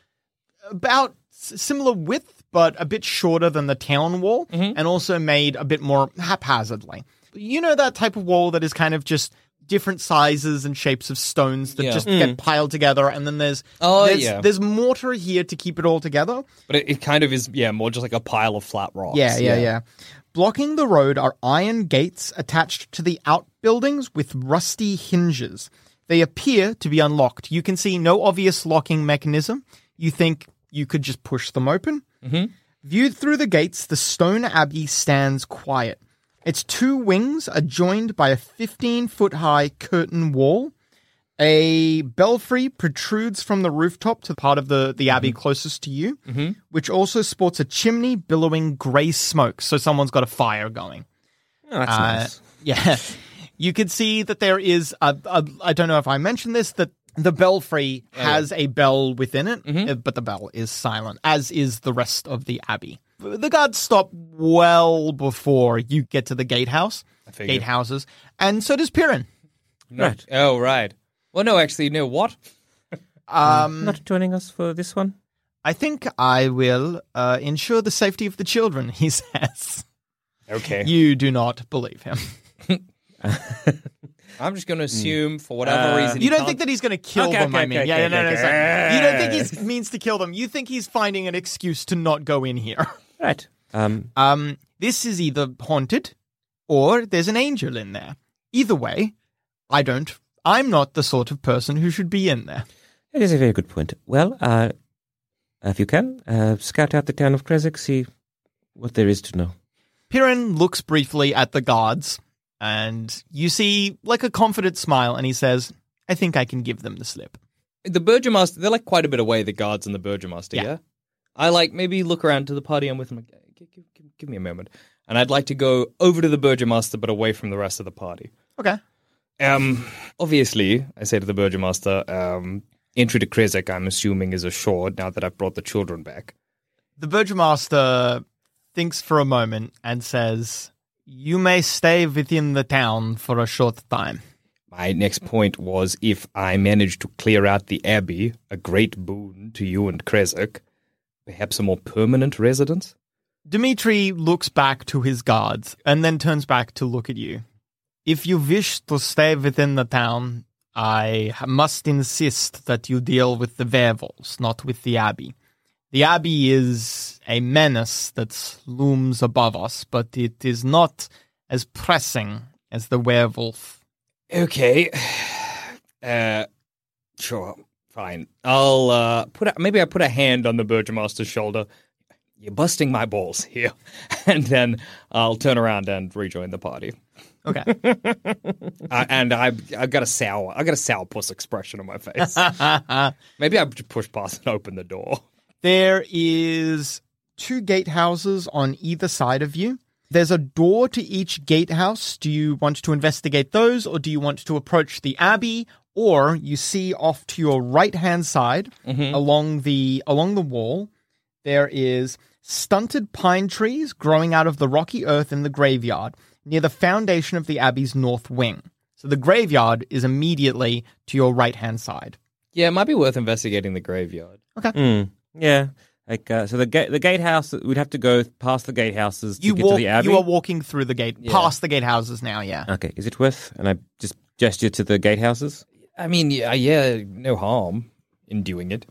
C: about similar width, but a bit shorter than the town wall, mm-hmm. and also made a bit more haphazardly. You know that type of wall that is kind of just different sizes and shapes of stones that
E: Yeah.
C: just get piled together, and then there's
E: Oh,
C: there's,
E: yeah.
C: there's mortar here to keep it all together.
E: But it, it kind of is, yeah, more just like a pile of flat rocks.
C: Yeah, yeah, yeah. Blocking the road are iron gates attached to the outbuildings with rusty hinges. They appear to be unlocked. You can see no obvious locking mechanism. You think you could just push them open. Mm-hmm. Viewed through the gates, the stone abbey stands quiet. Its two wings are joined by a 15 foot high curtain wall. A belfry protrudes from the rooftop to the part of the, the abbey closest to you, which also sports a chimney billowing grey smoke. So someone's got a fire going.
F: Oh, that's
C: Uh,
F: nice. [laughs]
C: Yeah. You can see that there is a, a I don't know if I mentioned this that the belfry has a bell within it, uh, but the bell is silent, as is the rest of the abbey. The guards stop well before you get to the gatehouse, gatehouses, and so does Piran.
D: Right.
E: Oh, right. Well, no, actually, no. what? [laughs]
C: Um,
D: Not joining us for this one.
C: I think I will uh, ensure the safety of the children. [laughs] He says.
E: Okay.
C: You do not believe him. [laughs]
E: I'm just going to assume, for whatever reason,
C: Uh, You don't
E: can't-
C: think that he's going to kill
D: Okay,
C: them?
D: okay,
C: I mean,
D: okay,
C: yeah,
D: okay,
C: no, no, no,
D: okay,
C: sorry. You don't think he means to kill them. You think he's finding an excuse to not go in here.
D: Right. Um,
C: Um, this is either haunted or there's an angel in there. Either way, I don't. I'm not the sort of person who should be in there.
D: it is a very good point. Well, uh, if you can, uh, scout out the town of Krezk, see what there is to know.
C: Piran looks briefly at the guards, and you see like a confident smile, and he says, "I think I can give them the slip."
E: the Burgomaster, they're like quite a bit away, the guards and the Burgomaster,
C: Yeah.
E: yeah? I like maybe look around to the party I'm with and like, give, give, give, me a moment. And I'd like to go over to the Burgomaster, but away from the rest of the party.
C: Okay.
E: Um, obviously, I say to the Burgomaster, um, entry to Krezk, I'm assuming, is assured now that I've brought the children back.
C: The Burgomaster thinks for a moment and says, "You may stay within the town for a short time."
E: My next point was if I manage to clear out the Abbey, a great boon to you and Krezk, perhaps a more permanent residence?
C: Dmitri looks back to his guards and then turns back to look at you. If you wish to stay within the town, I must insist that you deal with the werewolves, not with the abbey. The abbey is a menace that looms above us, but it is not as pressing as the werewolf.
E: Okay. [sighs] Uh, sure. Fine. I'll uh, put a, maybe I put a hand on the Burgomaster's shoulder. You're busting my balls here, [laughs] and then I'll turn around and rejoin the party.
C: Okay. [laughs]
E: Uh, and I I got a sour I got a sourpuss expression on my face. [laughs] maybe I just push past and open the door.
C: There is two gatehouses on either side of you. There's a door to each gatehouse. Do you want to investigate those, or do you want to approach the abbey? Or you see off to your right hand side along the along the wall, there is stunted pine trees growing out of the rocky earth in the graveyard near the foundation of the abbey's north wing. So the graveyard is immediately to your right hand side.
E: Yeah, it might be worth investigating the graveyard.
D: Mm, yeah. Like uh, so, the gate, the gatehouse. We'd have to go past the gatehouses to
C: You
D: get
C: walk.
D: to the abbey.
C: You are walking through the gate,
E: Yeah.
C: past the gatehouses now. Yeah.
D: Okay, is it worth? And I just gesture to the gatehouses.
E: I mean, yeah, yeah, no harm in doing it.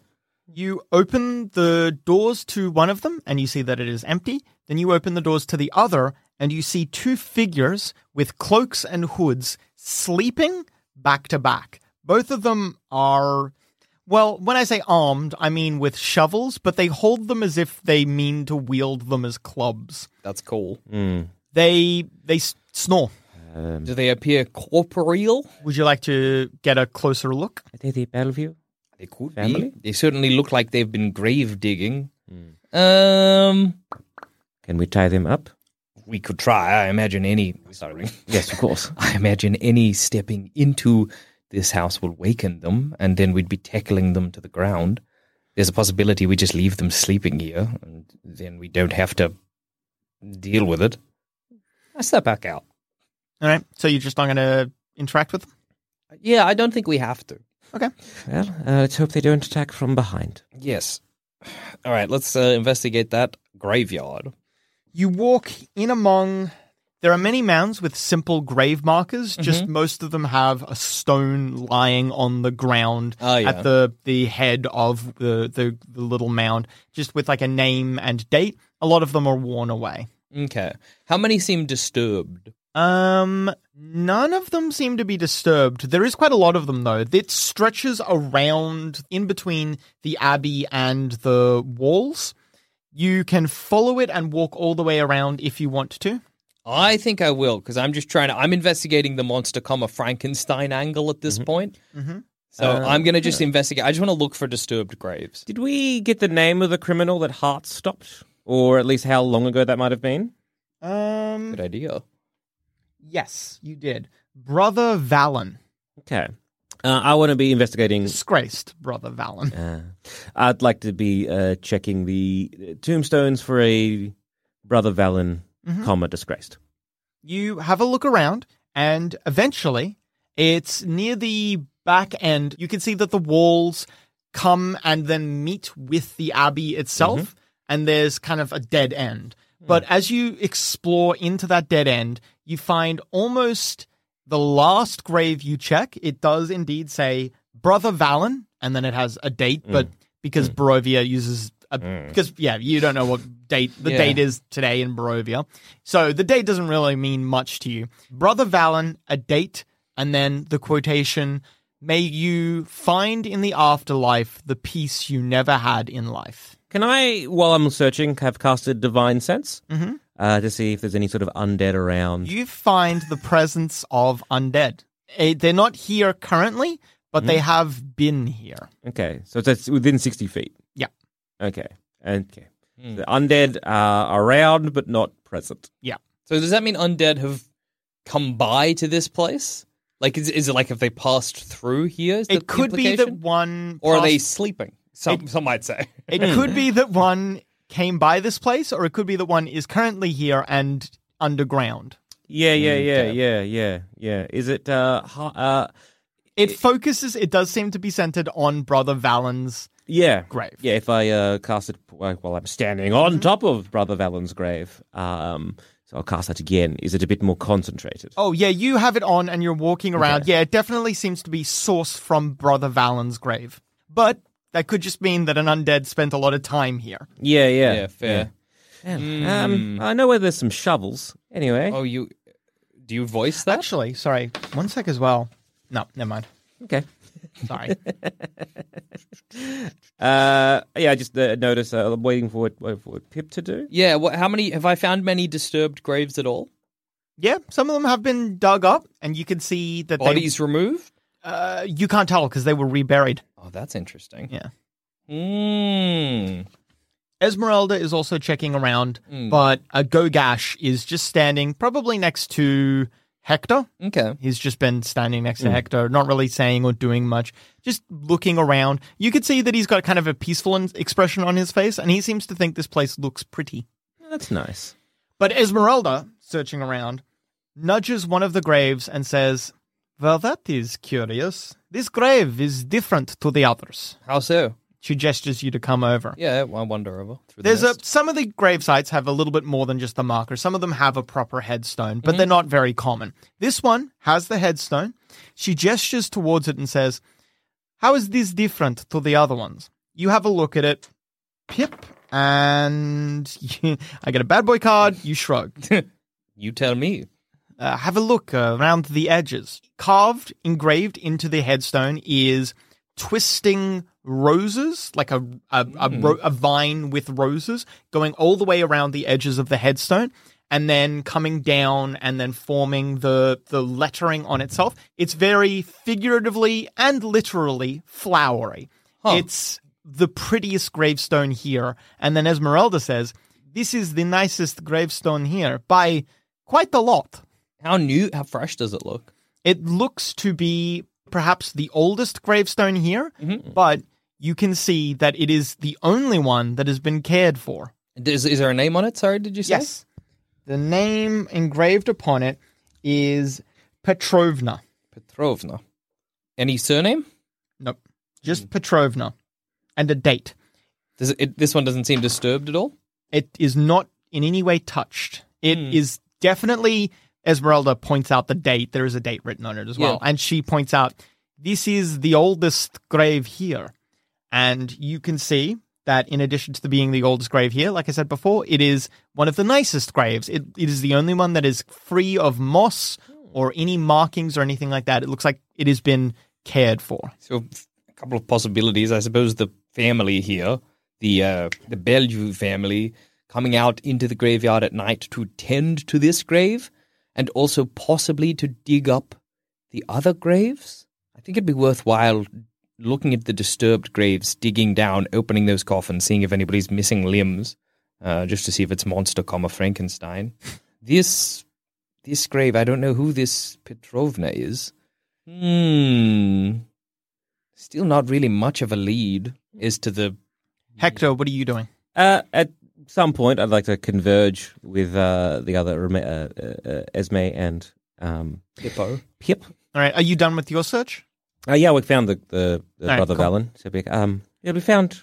C: You open the doors to one of them, and you see that it is empty. Then you open the doors to the other, and you see two figures with cloaks and hoods sleeping back to back. Both of them are. Well, when I say armed, I mean with shovels, but they hold them as if they mean to wield them as clubs.
E: That's cool.
D: Mm.
C: They they snore.
D: Um,
E: Do they appear corporeal?
C: Would you like to get a closer look?
D: are they the Belview?
E: They could
D: Family?
E: be. They certainly look like they've been grave digging. Um,
D: Can we tie them up?
E: we could try. I imagine any. Sorry.
D: Yes, of course. [laughs]
E: I imagine any stepping into this house will waken them, and then we'd be tackling them to the ground. There's a possibility we just leave them sleeping here, and then we don't have to deal with it. I step back out.
C: All right. So you're just not going to interact with them?
E: Yeah, I don't think we have to.
C: Okay.
D: Well, uh, let's hope they don't attack from behind.
E: Yes. All right, let's uh, investigate that graveyard.
C: You walk in among. There are many mounds with simple grave markers.
E: Mm-hmm.
C: Just most of them have a stone lying on the ground
E: Oh, yeah.
C: at the the head of the, the the little mound, just with like a name and date. A lot of them are worn away.
E: Okay. How many seem disturbed?
C: Um, none of them seem to be disturbed. There is quite a lot of them though. It stretches around in between the abbey and the walls. You can follow it and walk all the way around if you want to.
E: I think I will because I'm just trying to. I'm investigating the monster, comma Frankenstein angle at this point.
C: Mhm.
E: So
D: Uh,
E: I'm going to just investigate. I just want to look for disturbed graves.
D: Did we get the name of the criminal that Hart stopped? Or at least how long ago that might have been?
C: Um,
E: Good idea.
C: Yes, you did. Brother Valen.
D: Okay. Uh, I want to be investigating.
C: Disgraced Brother Valen.
D: Uh, I'd like to be uh, checking the tombstones for a Brother Valen, comma, disgraced.
C: You have a look around, and eventually, it's near the back end. You can see that the walls come and then meet with the abbey itself, and there's kind of a dead end. But mm. as you explore into that dead end, you find almost the last grave you check. It does indeed say Brother Valen, and then it has a date, mm. but because mm. Barovia uses a, because yeah, you don't know what date the
E: Yeah.
C: date is today in Barovia. So the date doesn't really mean much to you. Brother Valen, a date, and then the quotation, may you find in the afterlife the peace you never had in life.
D: Can I, while I'm searching, have casted Divine Sense uh, to see if there's any sort of undead around?
C: You find the presence of undead. Eh, They're not here currently, but they have been here.
D: Okay, so it's within 60 feet.
C: Yeah.
D: Okay. Okay. The undead are around but not present.
C: Yeah.
E: So does that mean undead have come by to this place? Like, is, is it like if they passed through here? Is
C: It could be that
E: implication?
C: one.
E: or are they sleeping? Some some might say.
C: It could be that one came by this place, or it could be that one is currently here and underground.
D: Yeah, yeah, yeah,
E: Okay.
D: yeah, yeah, yeah. Is it uh, ha- uh
C: It focuses. It does seem to be centered on Brother Valen's
D: yeah,
C: grave.
D: Yeah, if I uh, cast it while while I'm standing on top of Brother Valen's grave, um, so I'll cast that again. Is it a bit more concentrated?
C: Oh yeah, you have it on and you're walking around. Yeah, it definitely seems to be sourced from Brother Valen's grave, but that could just mean that an undead spent a lot of time here.
D: Yeah, yeah,
E: Yeah, fair.
D: yeah. Um, I know where there's some shovels. Anyway,
E: Oh, you do you voice that?
C: Actually, sorry, one sec as well. No, never mind.
D: okay.
C: Sorry. [laughs]
D: Uh, yeah, I just uh, noticed. Uh, I'm waiting for what, for what Pip to do.
E: Yeah. What? How many have I found? Many disturbed graves at all?
C: yeah, some of them have been dug up, and you can see that
E: Bodies removed?
C: Uh, you can't tell because they were reburied.
E: Oh, that's interesting.
C: Yeah.
E: Mm.
C: Esmeralda is also checking around,
E: Mm.
C: but uh, Gogash is just standing, probably next to Hector.
E: Okay.
C: He's just been standing next to Hector, not really saying or doing much, just looking around. You could see that he's got kind of a peaceful expression on his face, and he seems to think this place looks pretty.
D: That's nice.
C: But Esmeralda, searching around, nudges one of the graves and says, Well, that is curious. This grave is different to the others.
E: How so?
C: She gestures you to come over.
E: Yeah, I wander over. Through the
C: There's a
E: mist.
C: some of the grave sites have a little bit more than just the marker. Some of them have a proper headstone, but mm-hmm. they're not very common. This one has the headstone. She gestures towards it and says, "How is this different to the other ones?" You have a look at it, Pip, and [laughs] I get a bad boy card. You shrug. [laughs]
E: You tell me.
C: Uh, have a look uh, around the edges. Carved, engraved into the headstone is twisting roses, like a a, a, ro- a vine with roses going all the way around the edges of the headstone, and then coming down and then forming the the lettering on itself. It's very figuratively and literally flowery. It's the prettiest gravestone here, and then Esmeralda says, "This is the nicest gravestone here by quite a lot."
E: How new? How fresh does it look?
C: It looks to be perhaps the oldest gravestone here, mm-hmm. but you can see that it is the only one that has been cared for.
E: Is, is there a name on it? Sorry, did you say?
C: Yes. The name engraved upon it is Petrovna.
E: Petrovna. Any surname?
C: Nope. Just hmm. Petrovna. And a date.
E: Does it, it, this one doesn't seem disturbed at all.
C: It is not in any way touched. It hmm. is definitely, Esmeralda points out the date. There is a date written on it as well.
E: Yeah.
C: And she points out, this is the oldest grave here. And you can see that in addition to the being the oldest grave here, like I said before, it is one of the nicest graves. It, it is the only one that is free of moss or any markings or anything like that. It looks like it has been cared for.
E: So a couple of possibilities. I suppose the family here, the uh, the Belview family, coming out into the graveyard at night to tend to this grave, and also possibly to dig up the other graves. I think it'd be worthwhile looking at the disturbed graves, digging down, opening those coffins, seeing if anybody's missing limbs, uh, just to see if it's monster, comma Frankenstein. [laughs] This this grave. I don't know who this Petrovna is. Hmm. Still not really much of a lead as to the.
C: Hector, what are you doing?
D: Uh, at some point, I'd like to converge with uh, the other Reme- uh, uh, uh, Esme and um,
E: Hippo.
D: Pip.
C: All right, are you done with your search?
D: Uh, yeah, we found the, the, the
C: All right,
D: brother
C: cool.
D: Valen. So we, um, yeah, we found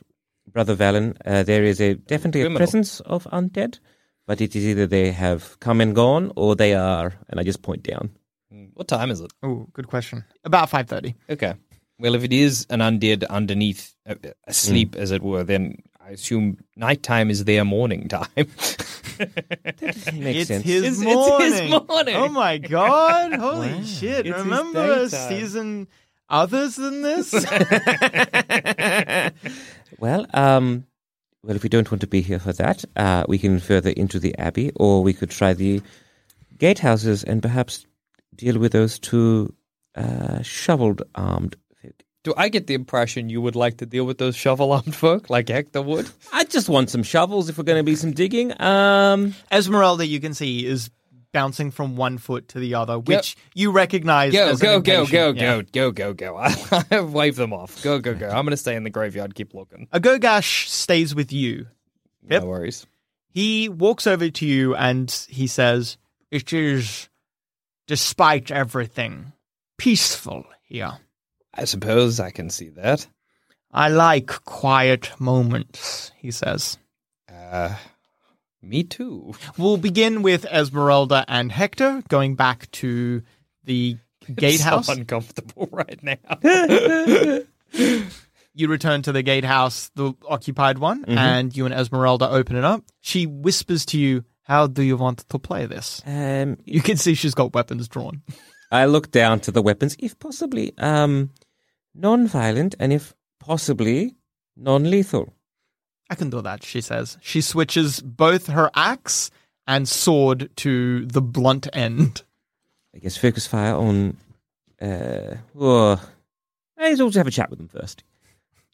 D: brother Valen. Uh, there is a definitely a presence of undead, but it is either they have come and gone or they are, and I just point down.
E: Hmm, What time is it?
C: Oh, good question. About five thirty.
E: Okay. Well, if it is an undead underneath, uh, asleep as it were, then I assume nighttime is their morning time. [laughs]
D: Makes
C: it's
D: sense.
C: his
E: It's- it's
C: morning.
E: his morning.
C: Oh my god! [laughs] Holy shit!
E: It's
C: Remember
E: a
C: season others than this? [laughs]
D: Well, um, well, if we don't want to be here for that, uh, we can further into the abbey, or we could try the gatehouses and perhaps deal with those two uh, shoveled-armed folk.
E: Do I get the impression you would like to deal with those shovel-armed folk like Hector would?
D: I just want some shovels if we're going to be some digging. Um,
C: Esmeralda, you can see, is bouncing from one foot to the other, which you recognize.
E: Go,
C: as
E: go, go, go,
C: yeah.
E: go, go, go, go. [laughs] I wave them off. Go, go, go. I'm going to stay in the graveyard, keep looking.
C: A Gogash stays with you. Yep.
E: No worries.
C: He walks over to you and he says, It is, despite everything, peaceful here.
E: I suppose I can see that.
C: I like quiet moments, he says.
E: Uh, me too.
C: We'll begin with Esmeralda and Hector going back to the [laughs] gatehouse.
E: So uncomfortable [laughs] right now. [laughs]
C: You return to the gatehouse, the occupied one, and you and Esmeralda open it up. She whispers to you, How do you want to play this?
D: um,
C: You can see she's got weapons drawn.
D: I look down to the weapons, if possibly um, non-violent, and if possibly non-lethal.
C: I can do that, she says. She switches both her axe and sword to the blunt end.
D: I guess focus fire on. Uh, oh, let's also have a chat with them first.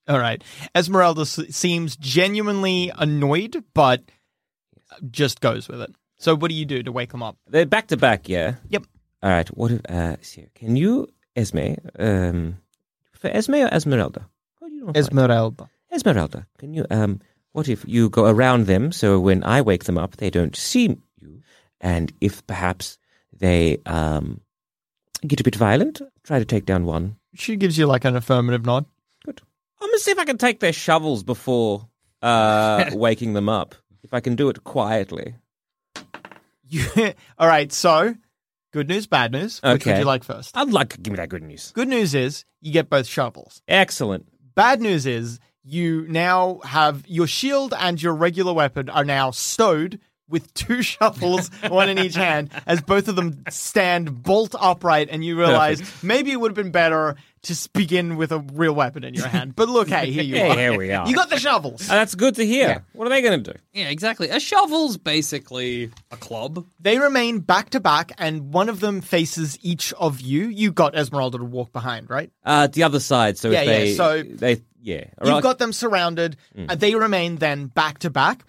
C: All right. Esmeralda seems genuinely annoyed, but just goes with it. So, what do you do to wake them up?
D: They're back to back, yeah.
C: Yep.
D: All right. What if? Uh, so can you, Esme? Um, for Esme or Esmeralda? What do you want?
C: Esmeralda.
D: Esmeralda. Can you? Um, what if you go around them so when I wake them up, they don't see you, and if perhaps they um get a bit violent, try to take down one.
C: She gives you like an affirmative nod.
D: Good. I'm gonna see if I can take their shovels before uh [laughs] waking them up. If I can do it quietly. [laughs]
C: You, all right. So, good news, bad news. Which would
D: Okay.
C: you like first?
D: I'd like to give me that good news.
C: Good news is you get both shovels.
D: Excellent.
C: Bad news is you now have your shield and your regular weapon are now stowed with two [laughs] shovels, one in each hand, as both of them stand bolt upright, and you realize maybe it would have been better to s- begin with a real weapon in your [laughs] hand. But look, hey, here you
D: Yeah,
C: are.
D: here we are.
C: You got the shovels.
D: Uh, that's good to hear. What are they going to do?
E: Yeah, exactly. A shovel's basically a club.
C: They remain back to back, and one of them faces each of you. You got Esmeralda to walk behind, right?
D: Uh, the other side. So
C: Yeah,
D: if
C: yeah, so-
D: they, yeah.
C: You've
D: right.
C: got them surrounded. and they remain then back to back.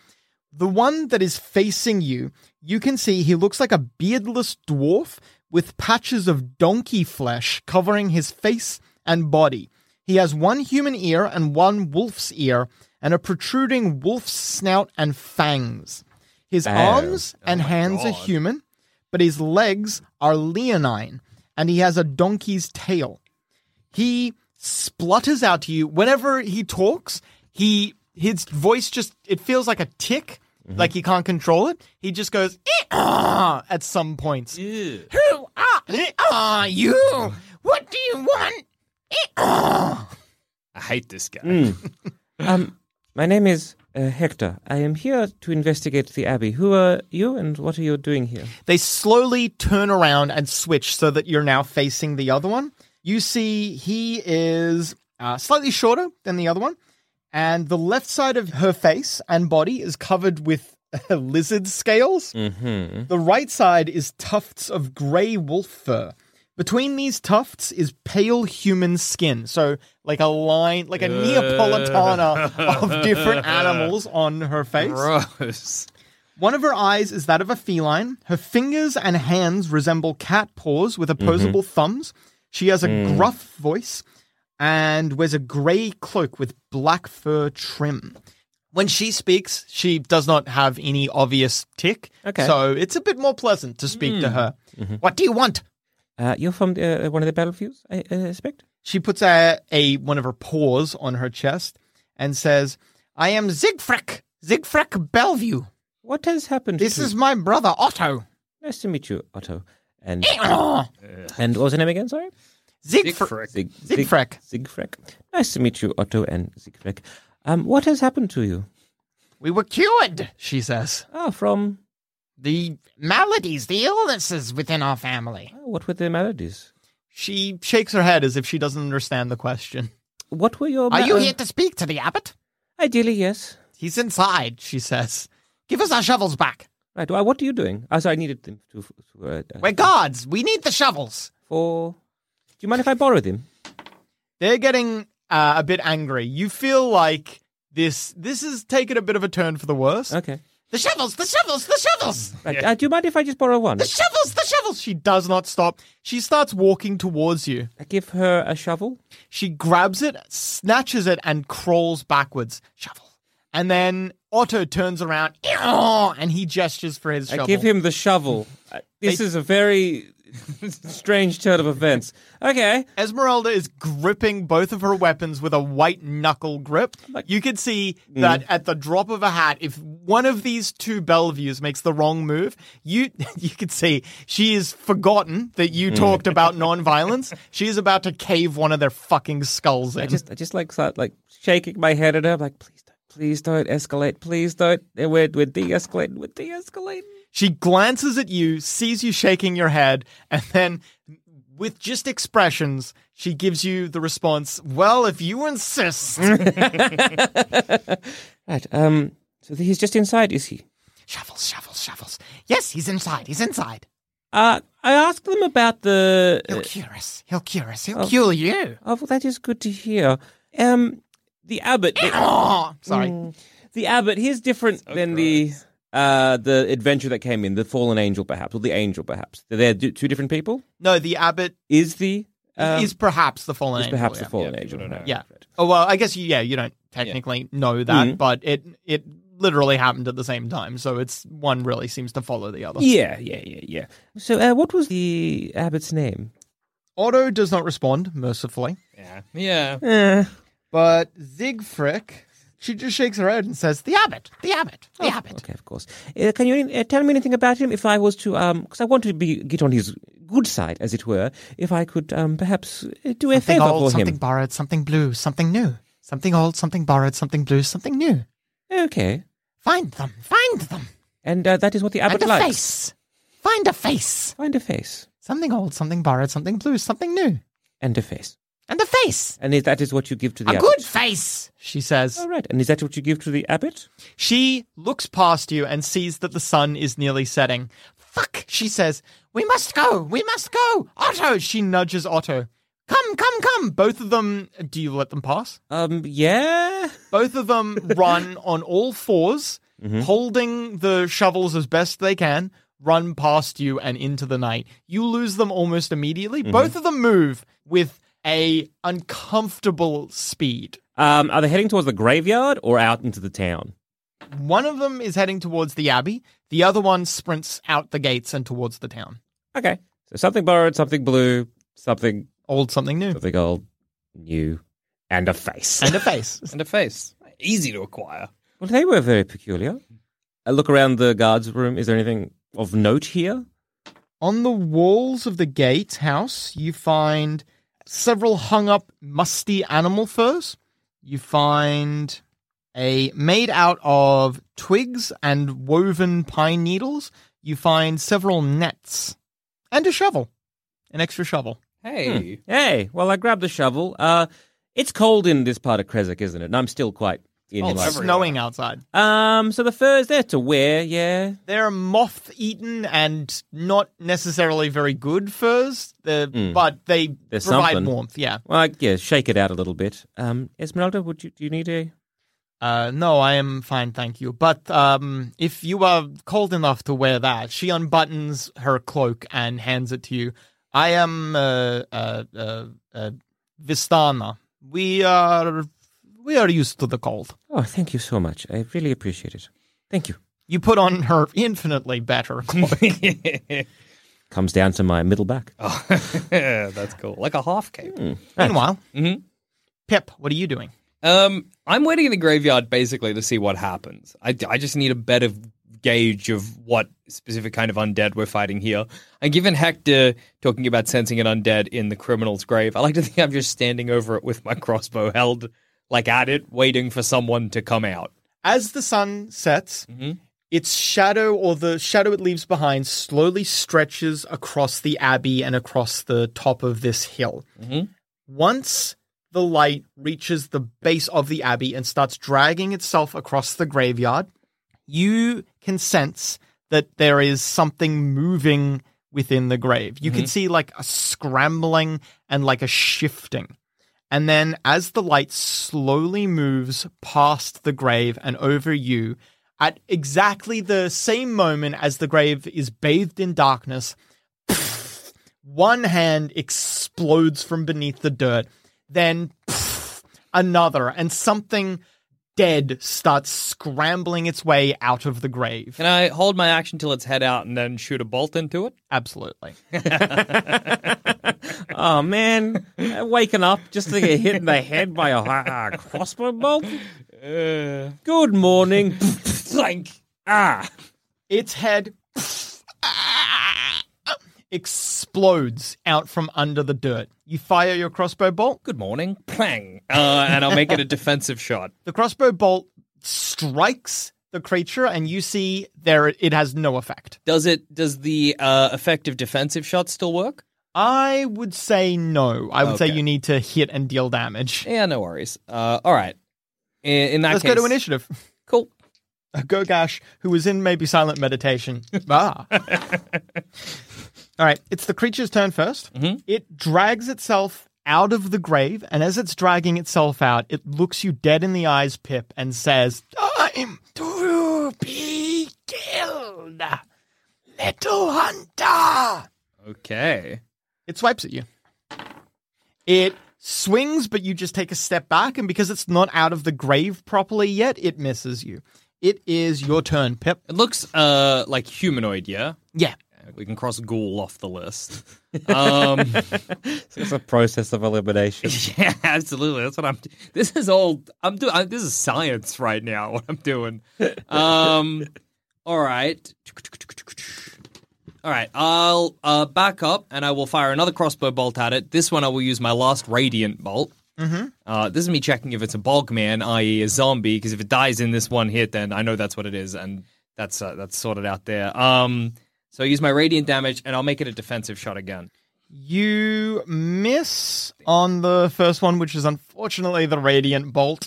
C: The one that is facing you, you can see he looks like a beardless dwarf with patches of donkey flesh covering his face and body. He has one human ear and one wolf's ear, and a protruding wolf's snout and fangs. His
D: Oh.
C: arms and hands are human, but his legs are leonine, and he has a donkey's tail he splutters out to you whenever he talks he his voice just it feels like a tick like he can't control it he just goes "Eh, ah," at some points who are, are you what do you want Eh, ah."
E: I hate this guy. [laughs]
D: Um, my name is uh, Hector. I am here to investigate the abbey. Who are you, and what are you doing here?
C: they slowly turn around and switch so that you're now facing the other one you see he is uh, slightly shorter than the other one and the left side of her face and body is covered with [laughs] lizard scales
D: Mm-hmm.
C: The right side is tufts of grey wolf fur. Between these tufts is pale human skin. So, like a line, like a Neapolitana of different [laughs] animals on her face.
E: Gross.
C: One of her eyes is that of a feline. Her fingers and hands resemble cat paws with opposable thumbs. She has a gruff voice and wears a grey cloak with black fur trim. When she speaks, she does not have any obvious tick.
D: Okay.
C: So it's a bit more pleasant to speak to her. What do you want?
D: Uh, you're from uh, one of the battlefields, I uh, expect?
C: She puts a, a one of her paws on her chest and says, I am Zygfrek, Zygfrek Belview.
D: What has happened
C: This
D: to...
C: is my brother Otto.
D: Nice to meet you, Otto. And
C: Oh,
D: and what was her name again, sorry?
C: Zygfrek.
D: Zig,
C: Zygfrek.
D: Zig, Nice to meet you, Otto and Zygfrek. Um, what has happened to you?
C: We were cured, she says.
D: Ah, from...
C: The maladies, the illnesses within our family.
D: oh, what were the maladies?
C: She shakes her head as if she doesn't understand the question.
D: What were your...
C: Are you here to speak to the abbot?
D: Ideally, yes.
C: He's inside, she says. Give us our shovels back.
D: Right, well, what are you doing? Ah, so I needed them to... to uh,
C: We're guards. We need the shovels.
D: For... Do you mind if I borrow them?
C: They're getting uh, a bit angry. You feel like this this is taking a bit of a turn for the worse.
D: Okay.
C: The shovels, the shovels, the shovels.
D: Right, uh, do you mind if I just borrow one?
C: The shovels, the shovels. She does not stop. She starts walking towards you.
D: I give her a shovel.
C: She grabs it, snatches it, and crawls backwards. Shovel. And then Otto turns around and he gestures for his shovel.
D: I give him the shovel. Uh, This is a very [laughs] strange turn of events. Okay.
C: Esmeralda is gripping both of her weapons with a white knuckle grip. You could see
D: Mm.
C: that at the drop of a hat, if one of these two Belviews makes the wrong move, you [laughs] you could see she has forgotten that
D: Mm.
C: you talked about non-violence. She is about to cave one of their fucking skulls in.
D: I just, I just like start like shaking my head at her. I'm like, please don't, please don't escalate. Please don't. We're, we're de-escalating. We're de-escalating.
C: She glances at you, sees you shaking your head, and then, with just expressions, she gives you the response, Well, if you insist. [laughs]
D: Right. Um. So he's just inside, is he?
C: shovels, shovels, shovels. Yes, he's inside. He's inside.
D: Uh, I asked them about the.
C: He'll cure us. He'll cure us. He'll cure you.
D: oh, well, that is good to hear. Um, the abbot. The,
C: Oh, [coughs] sorry.
D: Mm, the abbot. He's different than the uh the adventure that came in. The fallen angel, perhaps, or the angel, perhaps. They're d- two different people.
C: No, the abbot
D: Is the um,
C: is perhaps the fallen
D: is
C: angel.
D: perhaps
C: yeah.
D: the fallen
E: Yeah,
D: angel.
E: don't know.
C: Yeah. Oh well, I guess yeah, you don't technically know that,
D: Mhm.
C: but it it literally happened at the same time, so it's one really seems to follow the other.
D: Yeah, yeah, yeah, yeah. So, uh, what was the abbot's name?
C: Otto does not respond mercifully,
E: Yeah. Yeah.
D: Uh,
C: but Zygfrek, she just shakes her head and says, "The abbot, the abbot, the
D: oh,
C: abbot."
D: Okay, of course. Uh, can you uh, tell me anything about him? If I was to, um, because I want to be get on his good side, as it were. If I could, um, perhaps uh, do a favor
C: old,
D: for
C: something
D: him.
C: borrowed, something blue, something new. Something old, something borrowed, something blue, something new.
D: Okay,
C: Find them, find them.
D: and uh, that is what the abbot
C: and a
D: likes.
C: face. Find a face.
D: Find a face
C: Something old, something borrowed, something blue, something new.
D: and a face,
C: And the face.
D: and is, that is what you give to the
C: a
D: abbot.
C: good face, she says.
D: All right, and is that what you give to the abbot?
C: She looks past you and sees that the sun is nearly setting. Fuck, she says. We must go. We must go. Otto, she nudges Otto. Come, come, come. Both of them, do you let them pass?
D: Um, yeah.
C: Both of them [laughs] run on all 4s holding the shovels as best they can, run past you and into the night. You lose them almost immediately. Both of them move with a uncomfortable speed.
D: Um, are they heading towards the graveyard or out into the town?
C: One of them is heading towards the abbey. The other one sprints out the gates and towards the town.
D: Okay, so something borrowed, something blue, something
C: Old something new.
D: something old, new, and a face.
C: And a face. [laughs]
E: And a face. Easy to acquire.
D: well, they were very peculiar. I look around the guards' room. Is there anything of note here?
C: On the walls of the gate house, you find several hung up musty animal furs. You find a made out of twigs and woven pine needles. You find several nets and a shovel, an extra shovel.
E: Hey.
D: Hey, well, I grabbed the shovel. Uh, it's cold in this part of Krezk, isn't it? And I'm still quite in.
C: Oh,
D: like,
C: snowing outside.
D: um, so the furs there to wear, yeah.
C: They're moth eaten and not necessarily very good furs, uh, but they.
D: They're
C: provide
D: something.
C: warmth. Yeah.
D: Well, yeah, shake it out a little bit. Um, Esmeralda, would you do you need a?
C: Uh, no, I am fine, thank you. But um, if you are cold enough to wear that, she unbuttons her cloak and hands it to you. I am uh, uh, uh, uh, Vistana. We are we are used to the cold.
D: Oh, thank you so much. I really appreciate it. Thank you.
C: You put on her infinitely better [laughs] cloak. [laughs]
D: Comes down to my middle back. [laughs]
E: Oh, that's cool. Like a half cape.
C: Meanwhile,
E: Mhm.
C: Pip, what are you doing?
E: Um, I'm waiting in the graveyard basically to see what happens. I, I just need a better gauge of what specific kind of undead we're fighting here. And given Hector talking about sensing an undead in the criminal's grave, I like to think I'm just standing over it with my crossbow held like at it, waiting for someone to come out.
C: As the sun sets,
E: Mhm.
C: its shadow or the shadow it leaves behind slowly stretches across the abbey and across the top of this hill.
E: Mhm.
C: Once the light reaches the base of the abbey and starts dragging itself across the graveyard, you can sense that there is something moving within the grave. You can see like a scrambling and like a shifting. And then as the light slowly moves past the grave and over you, at exactly the same moment as the grave is bathed in darkness, one hand explodes from beneath the dirt, then another, and something dead starts scrambling its way out of the grave.
E: Can I hold my action till its head out and then shoot a bolt into it?
C: Absolutely. [laughs]
D: Oh man, Uh, waking up just to get hit in the head by a uh, crossbow bolt. Good morning. [laughs]
E: Clank.
D: ah,
C: Its head explodes out from under the dirt. You fire your crossbow bolt.
E: Good morning. Clang. Uh, and I'll make it a defensive shot.
C: The crossbow bolt strikes the creature, and you see there it has no effect.
E: Does it? Does the uh, effective defensive shot still work?
C: I would say no. I would say you need to hit and deal damage.
E: Yeah, no worries. Uh, all right. In, in that
C: Let's
E: case,
C: go to initiative.
E: Cool.
C: Gogash, who was in maybe silent meditation. [laughs] ah. All right, it's the creature's turn 1st
E: Mhm.
C: It drags itself out of the grave, and as it's dragging itself out, it looks you dead in the eyes, Pip, and says, Time to be killed, little hunter.
E: Okay.
C: It swipes at you. It swings, but you just take a step back, and because it's not out of the grave properly yet, it misses you. It is your turn, Pip.
E: It looks uh like humanoid. Yeah.
C: Yeah.
E: We can cross ghoul off the list. [laughs] Um,
D: it's a process of elimination. [laughs]
E: yeah, absolutely. That's what I'm. This is all I'm doing. This is science right now. What I'm doing. Um. All right. All right. I'll uh, back up and I will fire another crossbow bolt at it. This one I will use my last radiant bolt. Mm-hmm. Uh, this is me checking if it's a bog man, i.e., a zombie. Because if it dies in this one hit, then I know that's what it is, and that's uh, that's sorted out there. Um. So I use my radiant damage, and I'll make it a defensive shot again.
C: You miss on the first one, which is unfortunately the radiant bolt.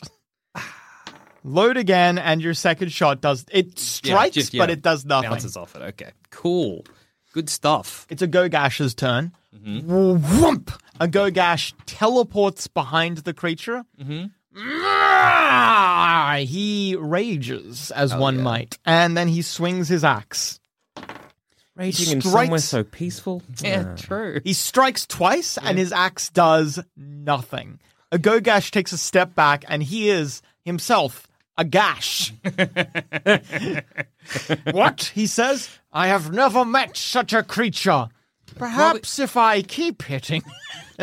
C: [sighs] Load again, and your second shot does it strikes,
E: just-
C: but it does nothing.
E: Bounces off it. Okay. Cool. Good stuff.
C: It's a Gogash's turn.
E: Mm-hmm.
C: Whoomp! A Gogash teleports behind the creature.
E: Mm-hmm.
C: He rages, as one might, and then he swings his axe.
D: Raging in
C: Strikes-
D: somewhere so peaceful. [laughs]
E: Yeah, true.
C: He strikes twice, and his axe does nothing. A Gogash takes a step back, and he is himself a gash. [laughs] what? He says, I have never met such a creature. Perhaps if I keep hitting. [laughs]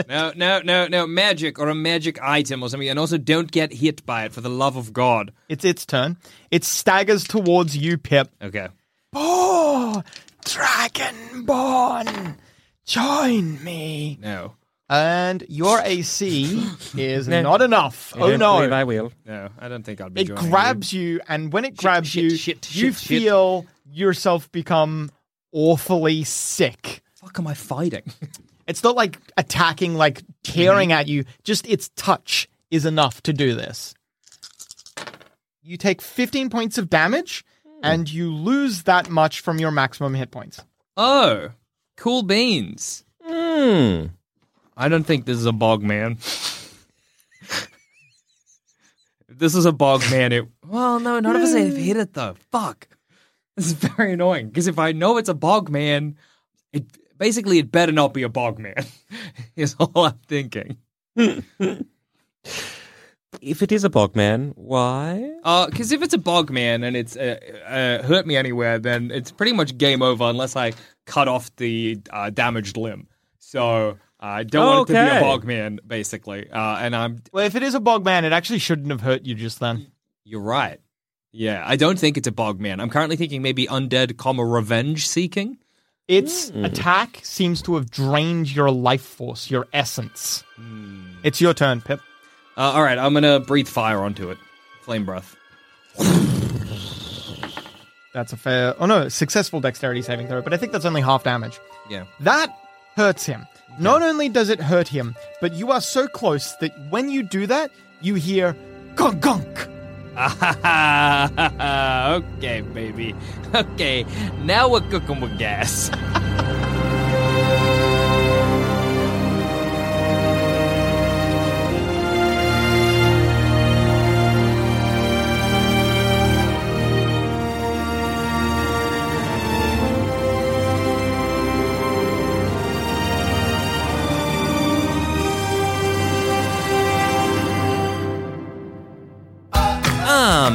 E: No, no, no, no. Magic or a magic item or something. And also don't get hit by it for the love of God.
C: it's its turn. It staggers towards you, Pip.
E: Okay.
C: Oh, Dragonborn, join me.
E: No.
C: And your AC is not enough.
D: I
C: Oh
D: don't believe
C: no.
D: I will.
E: No, I don't think I'll be
C: It
E: joining you.
C: grabs you, and when it grabs
E: shit,
C: you,
E: shit,
C: you
E: shit, shit.
C: feel yourself become awfully sick.
E: fuck am I fighting? [laughs]
C: It's not like attacking, like tearing at you, just its touch is enough to do this. You take 15 points of damage, and you lose that much from your maximum hit points.
E: oh, cool beans.
D: Hmm.
E: I don't think this is a bog man. this is a bog man. It well, no, none of us have hit it though. Fuck, this is very annoying because if I know it's a bog man, it basically it better not be a bog man. [laughs] is all I'm thinking. [laughs]
F: If it is a bogman, why?
E: Because if it's a bog man and it's uh, uh, hurt me anywhere, then it's pretty much game over unless I cut off the uh, damaged limb. So I don't want it to be a
F: Okay.
E: bog man, basically. Uh, and I'm
C: Well, if it is a bog man, it actually shouldn't have hurt you just then.
E: You're right. Yeah, I don't think it's a bog man. I'm currently thinking maybe undead, comma revenge seeking.
C: Its attack seems to have drained your life force, your essence. It's your turn, Pip.
E: Uh, all right, I'm gonna breathe fire onto it. Flame breath.
C: That's a fair. Oh no, successful dexterity saving throw, but I think that's only half damage.
E: Yeah.
C: That hurts him. Not only does it hurt him, but you are so close that when you do that, you hear gunk gunk. [laughs]
E: okay, baby. Okay, now we're cooking with gas. [laughs]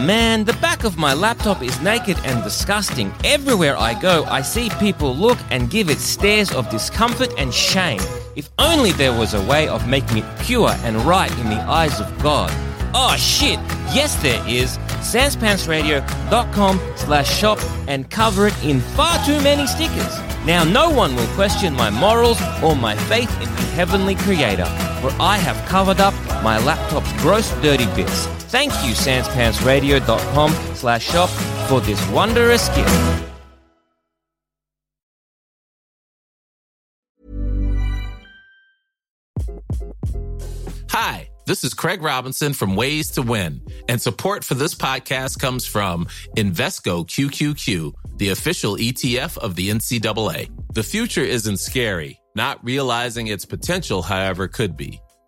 F: man, the back of my laptop is naked and disgusting. Everywhere I go, I see people look and give it stares of discomfort and shame. If only there was a way of making it pure and right in the eyes of God. Oh shit, yes there is. Sanspantsradio.com slash shop and cover it in far too many stickers. Now no one will question my morals or my faith in the heavenly creator, for I have covered up my laptop's gross dirty bits. Thank you, sanspantsradio.com slash shop for this wondrous gift.
H: Hi, this is Craig Robinson from Ways to Win, and support for this podcast comes from Invesco QQQ, the official ETF of the NCAA. The future isn't scary. Not realizing its potential, however, could be.